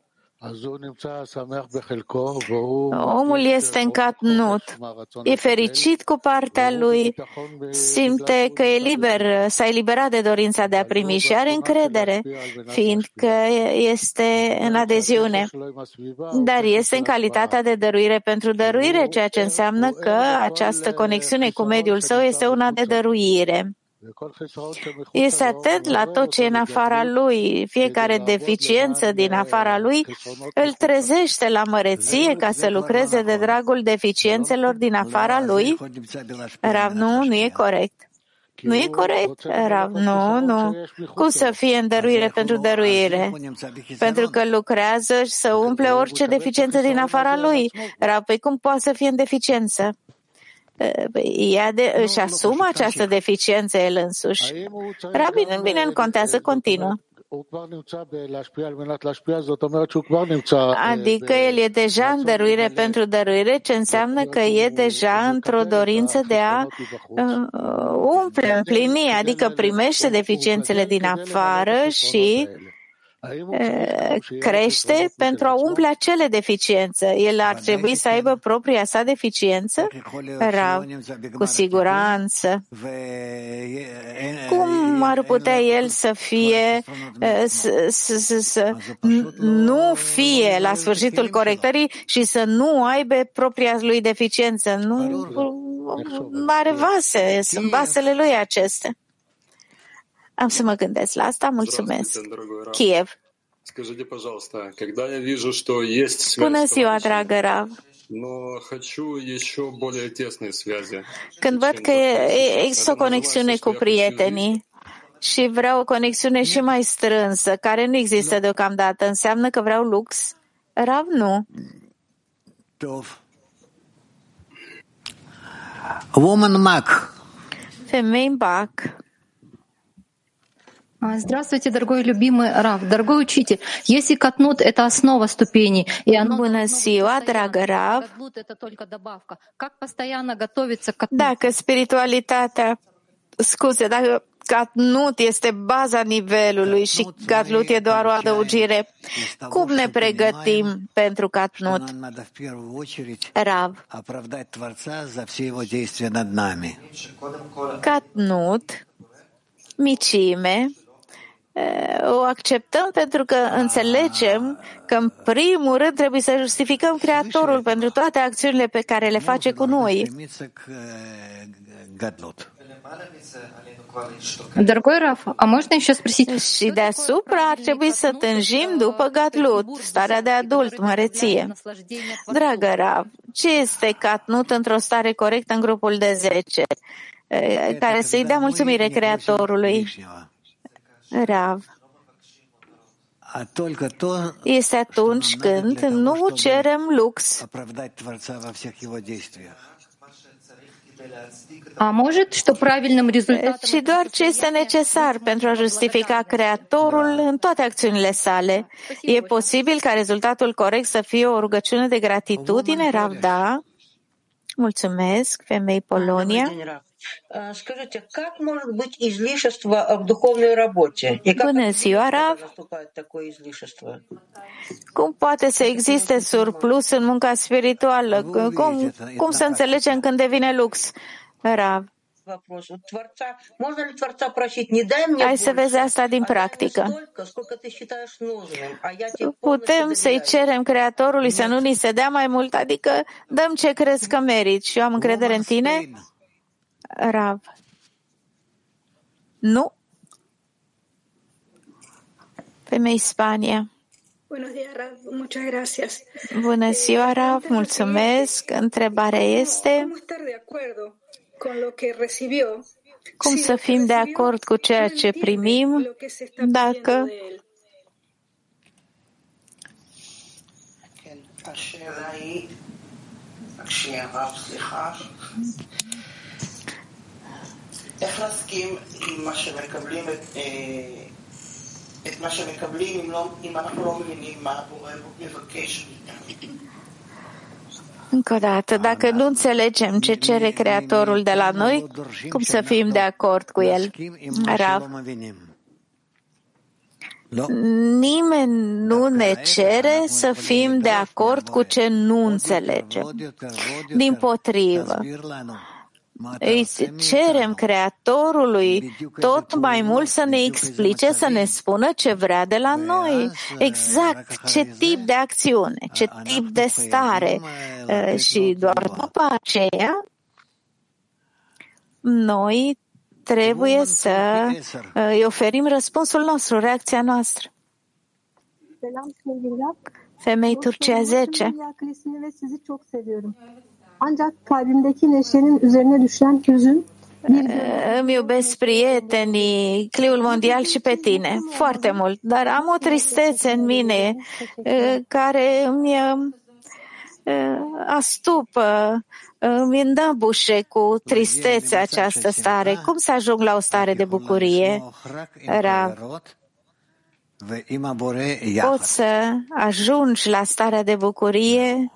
Omul este în catnut, e fericit cu partea lui, simte că e liber, s-a eliberat de dorința de a primi și are încredere, fiindcă este în adeziune. Dar este în calitatea de dăruire pentru dăruire, ceea ce înseamnă că această conexiune cu mediul său este una de dăruire. Este atent la tot ce e în afara lui. Fiecare deficiență din afara lui îl trezește la măreție ca să lucreze de dragul deficiențelor din afara lui. Rav, nu, nu e corect. Nu e corect, Rav, nu, nu. Cum să fie în dăruire pentru dăruire? Pentru că lucrează și să umple orice deficiență din afara lui. Rav, păi cum poate să fie în deficiență? Ea de, își asumă această deficiență el însuși. Rabin în bine, contează continuă. Adică el e deja în dăruire pentru dăruire, ce înseamnă că e deja într-o dorință de a umple, împlini, adică primește deficiențele din afară și crește pentru a umple acele deficiențe. El ar trebui să aibă propria sa deficiență? Rav, cu siguranță. Cum ar putea el să fie, să, să, să nu fie la sfârșitul corectării și să nu aibă propria lui deficiență? Nu are vase, sunt vasele lui acestea. Am să mă gândesc la asta. Mulțumesc. Kiev. Bună ziua, dragă Rav. Când văd că există o conexiune cu prietenii și vreau o conexiune și mai strânsă, care nu există deocamdată, înseamnă că vreau lux? Rav, nu. Woman Mac. Femei Bac. Здравствуйте, дорогой любимый Рав, дорогой учитель. Если катнут — это основа ступени, и оно... Bună ziua, dragă Rav. это только добавка. Как постоянно готовиться к катнут? Dacă spiritualitatea, scuze, dacă Gatnut este baza nivelului și Gatlut e doar o adăugire. Cum ne pregătim pentru Gatnut? Rav. Gatnut, micime, o acceptăm pentru că înțelegem că în primul rând trebuie să justificăm Creatorul pentru toate acțiunile pe care le face cu noi. Дорогой Раф, а можно еще спросить? Și deasupra ar trebui să tânjim după Gadlut, starea de adult, măreție. Dragă Rav, ce este catnut într-o stare corectă în grupul de 10, care să-i dea mulțumire Creatorului? Rav. Este atunci când nu cerem lux. А может, что правильным результатом... Și doar ce este necesar pentru a justifica Creatorul în toate acțiunile sale. E posibil ca rezultatul corect să fie o rugăciune de gratitudine, Rav, da? Mulțumesc, femei Polonia. Скажите, как может быть излишество в духовной работе? И как Bună ziua, Rav. наступает такое излишество? Cum poate să existe surplus în munca spirituală? Cum, cum să înțelegem când devine lux? Rav. Вопрос. У Творца, можно ли Творца просить, не дай мне Hai să vezi asta din а дай мне practică. столько, сколько ты считаешь нужным, а я тебе Putem să-i cerem Creatorului să nu ni se dea mai mult, adică dăm ce crezi că meriți și eu am încredere în tine? Rav. Nu. Femei Spania. Buenos días, Rav. Muchas gracias. Bună ziua, Rav. Mulțumesc. Întrebarea este ¿Cómo estar de acuerdo con lo que recibió cum să fim de acord cu ceea ce primim dacă איך להסכים עם מה שמקבלים, את, אה, את מה שמקבלים אם, לא, אם אנחנו לא מבינים מה הבורא מבקש מאיתנו. Încă o dată, dacă nu înțelegem ce cere Creatorul de la noi, cum să fim de acord cu El? Rav. Nimeni nu ne cere să fim de acord cu ce nu înțelegem. Din potrivă, îi cerem Creatorului tot mai mult să ne explice, să ne spună ce vrea de la noi, exact ce tip de acțiune, ce tip de stare. și doar după aceea noi trebuie să îi oferim răspunsul nostru, reacția noastră. Selam sevgililer. Femei Turcia 10. Akılesini ve sizi çok seviyorum. Ancak kalbimdeki neşenin üzerine düşen hüzün bir Îmi iubesc prietenii, cliul mondial și pe tine, foarte mult, dar am o tristețe în mine eh, care îmi eh, astupă, îmi îndăbușe cu tristețe această stare. Cum să ajung la o stare de bucurie? Rav, poți să ajungi la starea de bucurie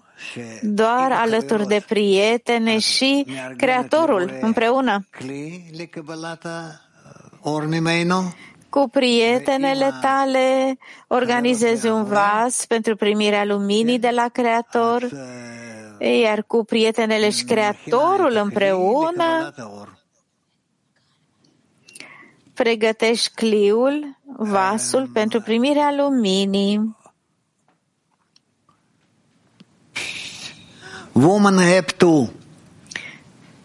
doar alături de prietene și Creatorul împreună. Cu prietenele tale organizezi un vas pentru primirea luminii de la Creator, iar cu prietenele și Creatorul împreună pregătești cliul, vasul pentru primirea luminii. Woman App 2.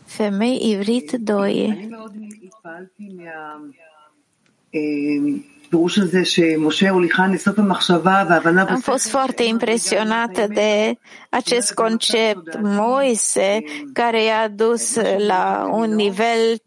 Femei ivrit 2. אני מאוד התפעלתי מהפירוש הזה שמשה הוליכן לסוף המחשבה והבנה Am fost foarte impresionată de acest concept Moise care i-a dus la un nivel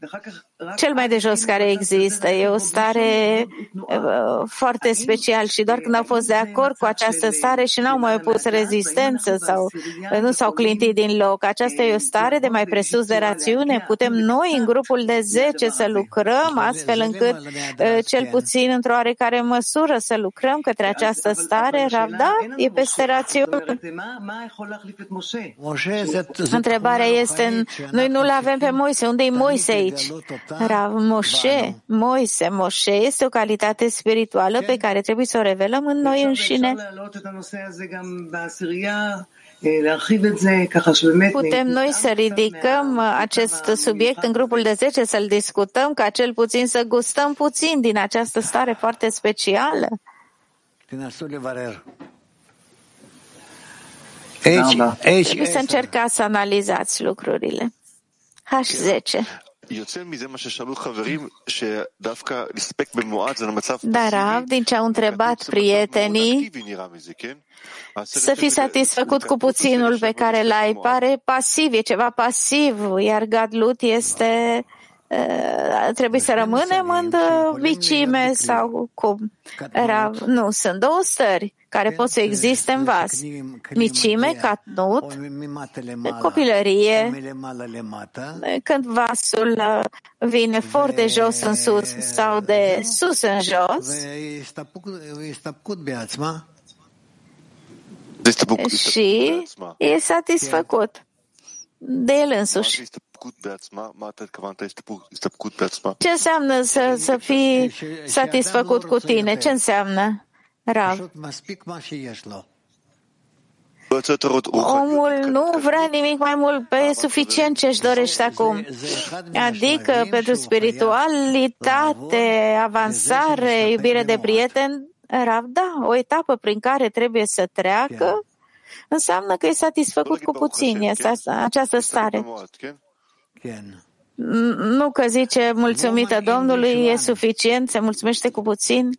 cel mai de jos care există. E o stare uh, foarte special și doar când au fost de acord cu această stare și n-au mai pus rezistență sau uh, nu s-au clintit din loc. Aceasta e o stare de mai presus de rațiune. Putem noi în grupul de 10 să lucrăm astfel încât uh, cel puțin într-o oarecare măsură să lucrăm către această stare. Ravda e peste rațiune. Întrebarea este, noi nu-l avem pe Moise. Unde e Moise aici? Rav Moshe, Moise, Moshe este o calitate spirituală pe care trebuie să o revelăm în noi înșine. Putem noi să ridicăm acest subiect în grupul de 10, să-l discutăm, ca cel puțin să gustăm puțin din această stare foarte specială? Trebuie să încercați să analizați lucrurile. H10. Dar, Rav, din ce au întrebat prietenii, să fii satisfăcut cu puținul pe care l-ai, pare pasiv, e ceva pasiv, iar Gadlut este trebuie să rămânem în vicime sau cum? Rav, nu, sunt două stări care pot să existe în vas. Micime, catnut, copilărie, când vasul vine foarte jos în sus sau de sus în jos, și e satisfăcut. De el însuși. Ce înseamnă să, să fii satisfăcut cu tine? Ce înseamnă? Rav. Omul nu vrea nimic mai mult, pe suficient ce își dorește acum. Adică pentru spiritualitate, avansare, iubire de prieten, Rav, da, o etapă prin care trebuie să treacă, înseamnă că e satisfăcut cu puțin, este această stare. Nu că zice mulțumită Domnului, e suficient, se mulțumește cu puțin.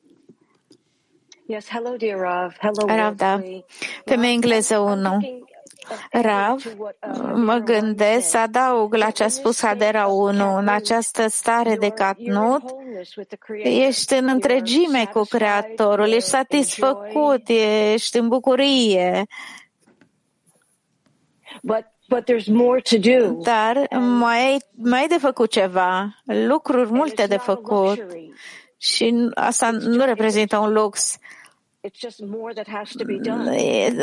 Yes, hello, dear Rav. Hello, Rav, da. Femeie engleză 1. Rav, mă gândesc să adaug la ce a spus Hadera 1, în această stare de catnut, ești în întregime cu Creatorul, ești satisfăcut, ești în bucurie. Dar mai ai, mai ai de făcut ceva, lucruri multe de făcut. Și asta nu reprezintă un lux.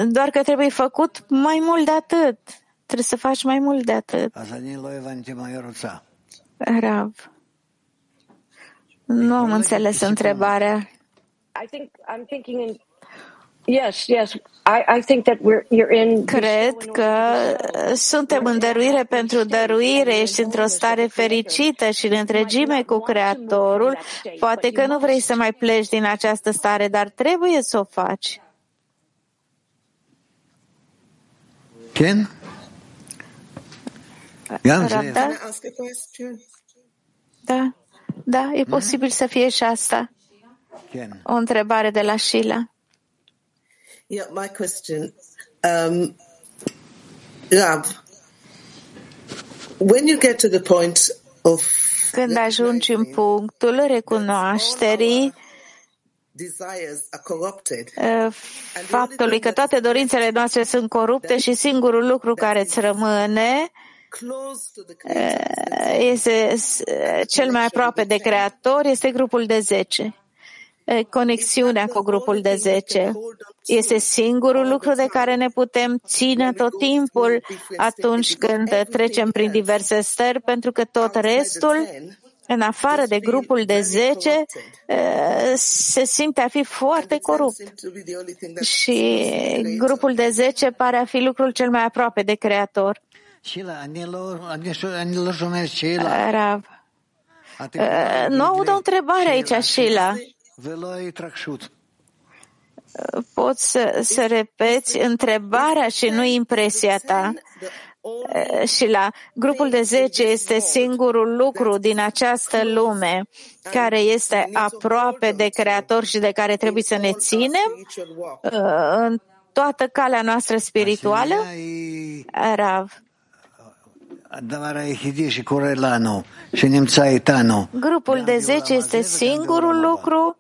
Doar că trebuie făcut mai mult de atât. Trebuie să faci mai mult de atât. Rav. Nu am înțeles întrebarea. Yes, yes. I, I think that we're, you're in... Cred că suntem în dăruire pentru dăruire, ești într-o stare fericită și în întregime cu Creatorul. Poate că nu vrei să mai pleci din această stare, dar trebuie să o faci. Ken? Da? Da, da, e posibil să fie și asta. O întrebare de la Sheila. Yeah, my question. Um, Rav, when you get to the point of când ajungi în punctul recunoașterii uh, faptului că toate dorințele noastre sunt corupte și singurul lucru care îți rămâne uh, este cel mai aproape de Creator, este grupul de 10 conexiunea cu grupul de 10. Este singurul lucru de care ne putem ține tot timpul atunci când trecem prin diverse stări, pentru că tot restul, în afară de grupul de 10, se simte a fi foarte corupt. Și grupul de 10 pare a fi lucrul cel mai aproape de Creator. Rav. Nu aud o întrebare aici, Sheila. Poți să, să repeți întrebarea și nu impresia ta. Și la grupul de 10 este singurul lucru din această lume care este aproape de Creator și de care trebuie să ne ținem în toată calea noastră spirituală? Rav. Grupul de 10 este singurul lucru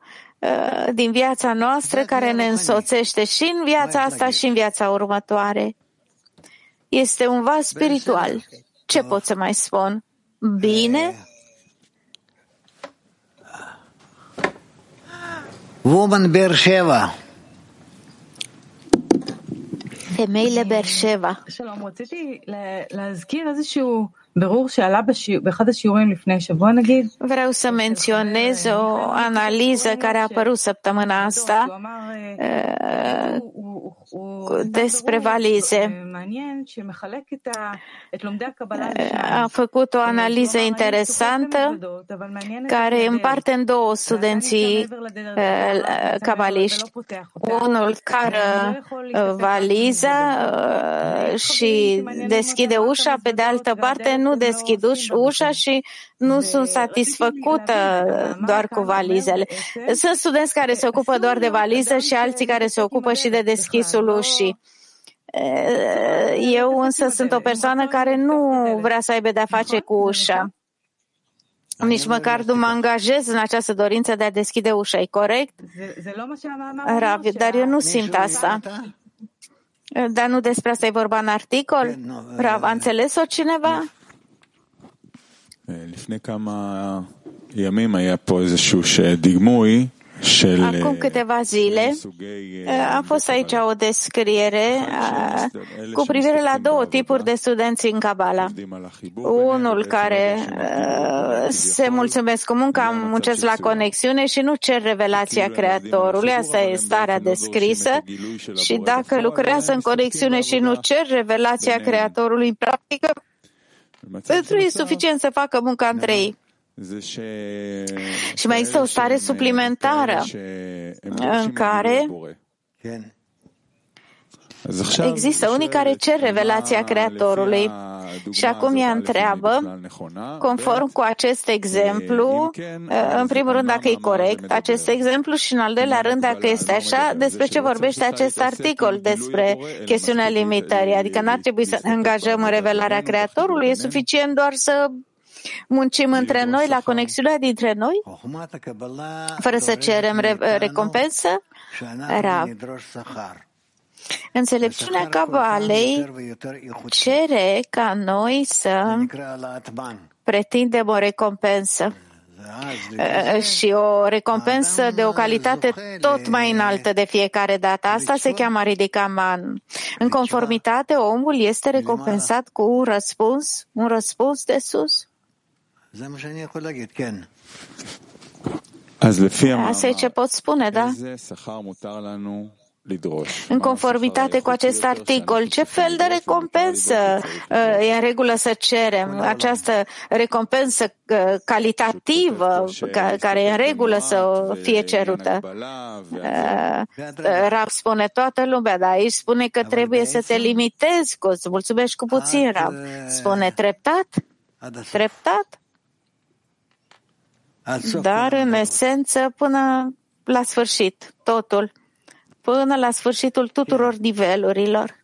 din viața noastră care ne însoțește și în viața asta și în viața următoare. Este un vas spiritual. Ce pot să mai spun? Bine? Woman Beersheva. femeile Berșeva. שלום, Vreau să menționez o analiză care a apărut săptămâna asta despre valize. A făcut o analiză interesantă care împarte în două studenții cabaliști. Unul care valiza și deschide ușa, pe de altă parte nu deschid ușa și nu sunt satisfăcută doar cu valizele. Sunt studenți care se ocupă doar de valiză și alții care se ocupă și de deschisul ușii. Eu însă sunt o persoană care nu vrea să aibă de-a face cu ușa. Nici măcar nu mă angajez în această dorință de a deschide ușa, e corect? Rav, dar eu nu simt asta. Dar nu despre asta e vorba în articol? Rav, a înțeles-o cineva? Acum câteva zile a fost aici o descriere cu privire la două tipuri de studenți în Kabbalah. Unul care se mulțumesc cu munca, muncesc la conexiune și nu cer revelația Creatorului. Asta e starea descrisă. Și dacă lucrează în conexiune și nu cer revelația Creatorului în practică, pentru ei e suficient să facă munca între ei. Și mai există o stare suplimentară în care Există unii care cer revelația Creatorului și acum ea întreabă, conform cu acest exemplu, în primul rând dacă e corect acest exemplu și în al doilea rând dacă este așa, despre ce vorbește acest articol despre chestiunea limitării. Adică n-ar trebui să ne angajăm în revelarea Creatorului, e suficient doar să muncim între noi la conexiunea dintre noi, fără să cerem re- recompensă? Rav. Înțelepciunea Cabalei cere ca noi să pretindem o recompensă. Și o recompensă de o calitate tot mai înaltă de fiecare dată. Asta se cheamă ridicaman. În conformitate, omul este recompensat cu un răspuns, un răspuns de sus. Asta e ce pot spune, da? În conformitate cu acest articol, ce fel de recompensă e în regulă să cerem? Această recompensă calitativă care e în regulă să fie cerută. Rab spune toată lumea, dar aici spune că trebuie să te limitezi, că să mulțumești cu puțin, Rab. Spune treptat? Treptat? Dar, în esență, până la sfârșit, totul până la sfârșitul tuturor nivelurilor.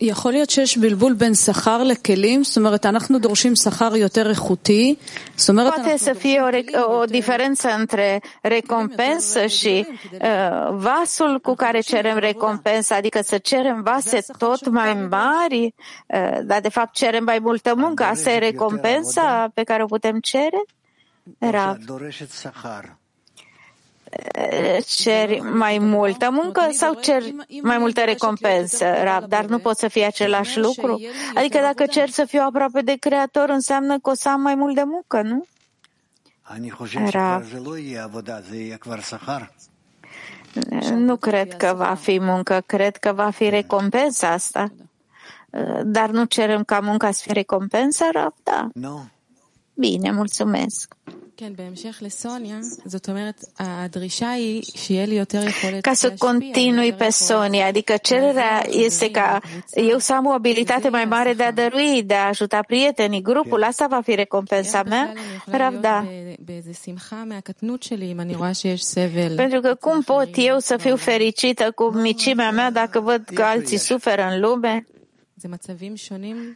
יכול להיות שיש בלבול בין שכר לכלים, זאת אומרת, אנחנו דורשים שכר יותר איכותי, זאת אומרת... Poate să fie o, o diferență între recompensă și uh, vasul cu care cerem recompensă, adică să cerem vase tot mai mari, uh, dar de fapt cerem mai multă muncă. Asta e recompensa pe care o putem cere? Rav Ceri mai multă muncă sau ceri mai multă recompensă, Rab, dar nu pot să fie același lucru? Adică dacă cer să fiu aproape de Creator, înseamnă că o să am mai mult de muncă, nu? Rab. Nu cred că va fi muncă, cred că va fi recompensa asta. Dar nu cerem ca munca să fie recompensă, Rab? Da. Bine, mulțumesc. Ca să continui pe Sonia, adică cererea este ca eu să am o abilitate mai mare de a dărui, de a ajuta prietenii, grupul, asta va fi recompensa mea? Ravda. Pentru că cum pot eu să fiu fericită cu micimea mea dacă văd că alții suferă în lume?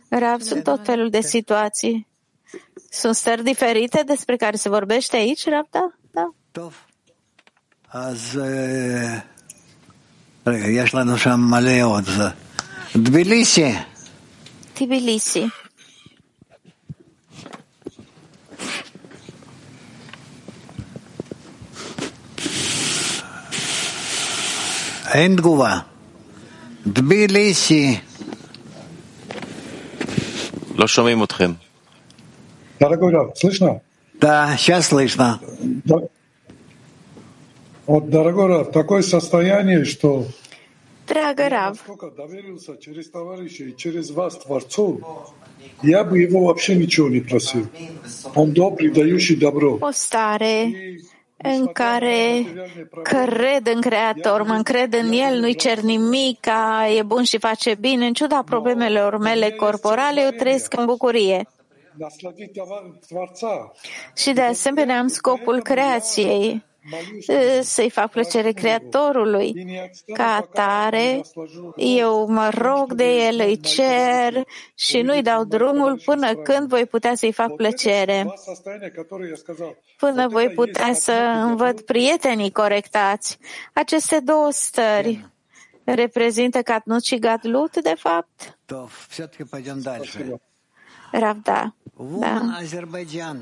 Rav, sunt tot felul de situații. Sunt stări diferite despre care se vorbește aici, Rapta? Da. אז רגע, יש לנו שם מלא עוד. תביליסי. תביליסי. אין תגובה. תביליסי. לא שומעים אתכם. Дорогой Рав, слышно? Да, сейчас слышно. Да. Вот, дорогой Рав, такое состояние, что Dragă я Rav, настолько доверился через товарища и через вас Творцу, я бы его вообще ничего не просил. Он добрый, дающий добро. o stare în care cred în Creator, mă încred în El, nu-i cer nimic, e bun și face bine, în ciuda problemelor mele corporale, eu trăiesc în bucurie. Și de asemenea am scopul creației, să-i fac plăcere Creatorului. Ca atare, eu mă rog de el, îi cer și nu-i dau drumul până când voi putea să-i fac plăcere. Până voi putea să învăț prietenii corectați. Aceste două stări reprezintă Catnut și Gadlut, de fapt? Ravda. Da. Вуман Азербайджан.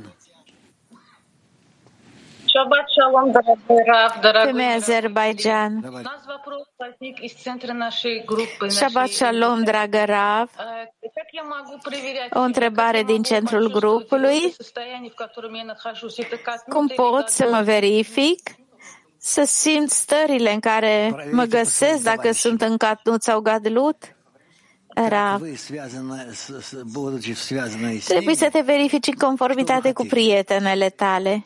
Шаббат шалом, дорогой Рав, дорогой Femeia Azerbaijan. У нас вопрос возник из центра нашей группы. Shabbat Shalom, dragă Rav. Э, Как я могу проверять, O întrebare din centrul grupului. состояние, в котором я нахожусь, это как Cum pot să mă verific? Să simt stările în care mă găsesc, dacă sunt în Catnut sau Gadlut? Rav, trebuie să te verifici în conformitate cu prietenele tale.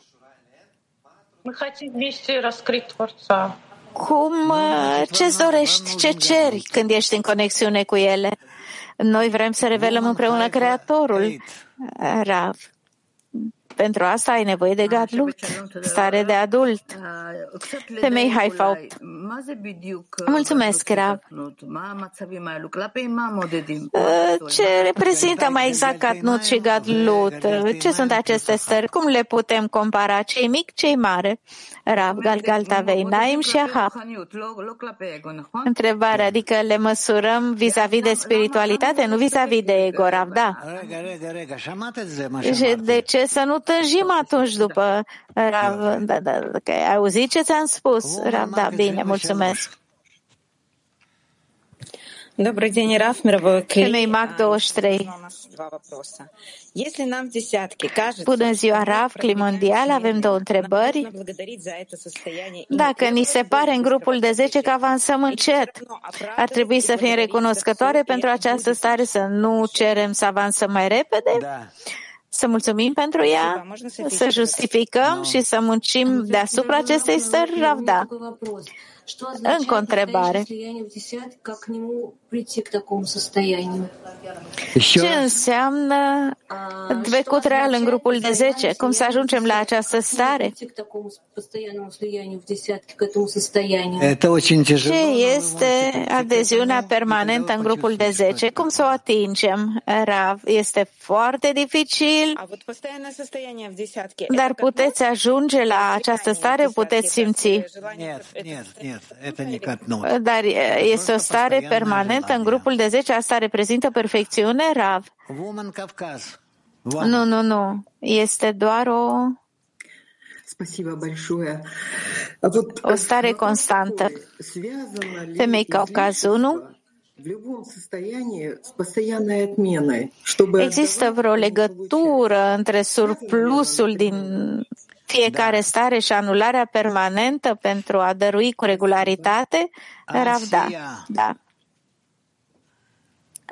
Cum, ce dorești, ce ceri când ești în conexiune cu ele? Noi vrem să revelăm împreună Creatorul, Rav. Pentru asta ai nevoie de gadlut, stare de adult. Femei Haifa 8. Mulțumesc, Rav. Uh, ce reprezintă mai exact catnut și gadlut? Ce sunt aceste stări? Cum le putem compara? Cei mic, cei mare? Rav, gal gal Galgalta, Veinaim și Ahab. Întrebare, adică le măsurăm vis-a-vis de spiritualitate, nu vis-a-vis de ego, Rav, da. De ce să nu tânjim atunci după Rav? Da, da, că ai auzit ce ți-am spus? Rav, da, bine, mulțumesc. Добрый день, Раф, мировой Femei Mac 23. Два вопроса. Если нам в десятке кажется, Bună ziua, Rav, Climondial, avem două întrebări. нужно благодарить за это состояние Dacă ni se pare în grupul de 10 că avansăm încet, ar trebui să fim recunoscătoare pentru această stare, să nu cerem să avansăm mai repede, să mulțumim pentru ea, să justificăm și să muncim deasupra acestei stări, Rav, da. Încă o întrebare. Ce înseamnă trecut real în grupul de 10? Cum să ajungem la această stare? Ce este adeziunea permanentă în grupul de 10? Cum să o atingem? Rav, este foarte dificil, dar puteți ajunge la această stare, puteți simți. Dar este o stare permanentă Testament, în grupul de 10, asta reprezintă perfecțiune, Rav? Nu, nu, nu. Este doar o... O stare constantă. Femei Caucaz 1, Există vreo legătură între surplusul din fiecare stare și anularea permanentă pentru a dărui cu regularitate? Rav, da. da.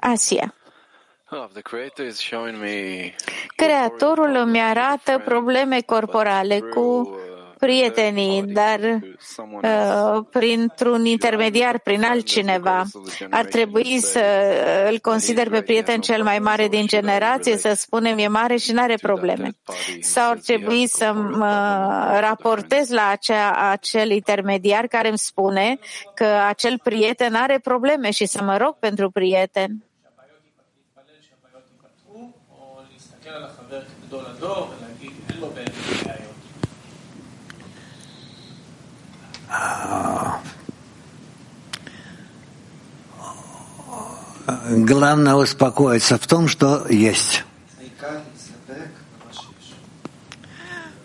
Asia. Rav, the creator is showing me Creatorul îmi arată probleme corporale cu prietenii, dar uh, printr-un intermediar, prin altcineva. Ar trebui să îl consider pe prieten cel mai mare din generație, să spunem e mare și nu are probleme. Sau ar trebui să mă raportez la acea, acel intermediar care îmi spune că acel prieten are probleme și să mă rog pentru prieten. להסתכל על החבר כגדול הדור ולהגיד אין לו באמת בעיות. Главное успокоиться в том, что есть.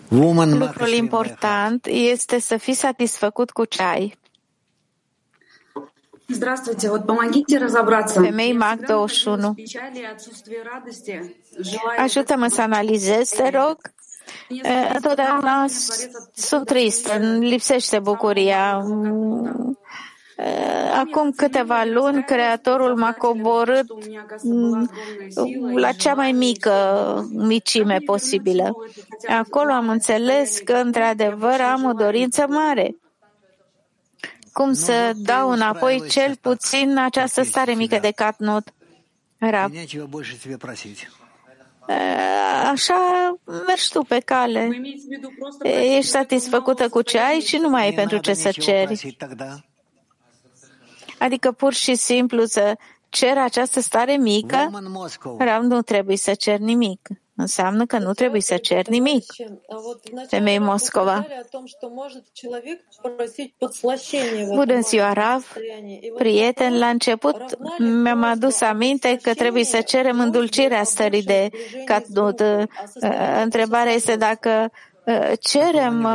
Lucrul important este să fii satisfăcut cu ce ai. Здравствуйте, вот помогите разобраться. Femei Mac 21. Ajută-mă să analizez, te rog. Întotdeauna sunt trist, îmi lipsește bucuria. Acum câteva luni, Creatorul m-a coborât la cea mai mică micime posibilă. Acolo am înțeles că, într-adevăr, am o dorință mare cum să dau înapoi cel puțin această stare mică de catnot. Rab. Așa mergi tu pe cale. Ești satisfăcută cu ce ai și nu mai ai pentru ce să ceri. Adică pur și simplu să cer această stare mică, Rab nu trebuie să cer nimic. Înseamnă că nu trebuie să cer nimic. Femei Moscova. Bună ziua, Rav. Prieten, la început mi-am adus aminte că trebuie să cerem îndulcirea stării de catnut. Întrebarea este dacă cerem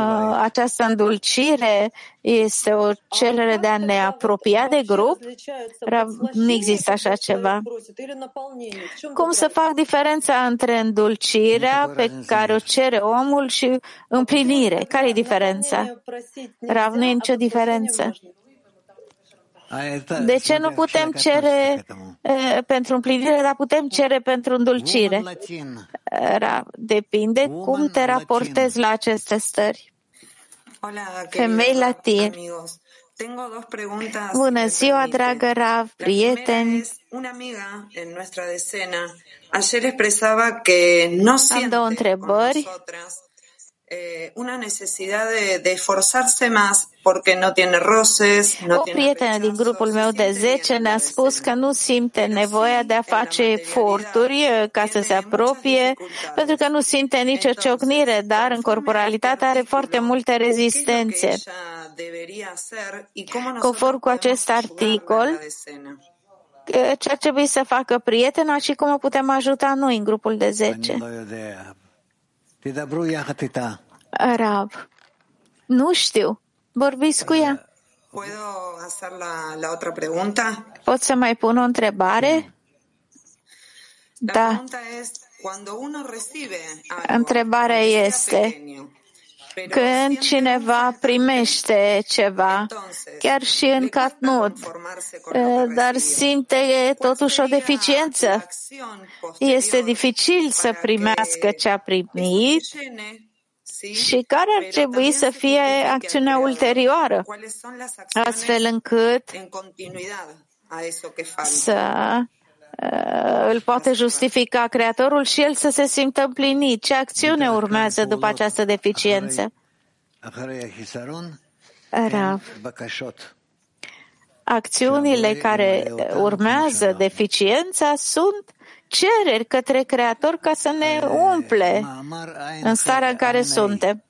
această îndulcire, este o cerere de a ne apropia de grup? Nu există așa ceva. Cum să fac diferența între îndulcirea pe care o cere omul și împlinire? Care e diferența? Rav, nu e nicio diferență. De ce nu putem cere pentru împlinire, dar putem cere pentru îndulcire? Depinde cum te raportezi la aceste stări. Femei latin. Bună ziua, dragă Rav, prieteni. Una amiga en nuestra decena ayer expresaba que no Am două întrebări una necesidad de, de esforzarse más porque no tiene roces, no o prietenă din grupul meu de 10 ne-a spus că nu simte nevoia de a face eforturi ca să se apropie, pentru că nu simte nicio ciocnire, dar în corporalitate are foarte multe rezistențe. Conform cu acest articol, ce ar trebui să facă prietena și cum o putem ajuta noi în grupul de 10. Arab. Nu știu. Vorbiți cu ea. ¿Puedo hacer la, la otra pregunta? Pot să mai pun o întrebare? Da. Întrebarea este, când cineva primește ceva, chiar și în catnut, dar simte totuși o deficiență, este dificil să primească ce a primit și care ar trebui să fie acțiunea ulterioară, astfel încât să îl poate justifica Creatorul și el să se simtă împlinit. Ce acțiune urmează după această deficiență? Rav. Acțiunile care urmează deficiența sunt cereri către Creator ca să ne umple în starea în care suntem.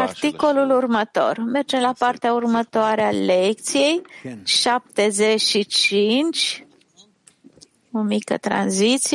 Articolul următor. Mergem la partea următoare a lecției, 75, o mică tranziție.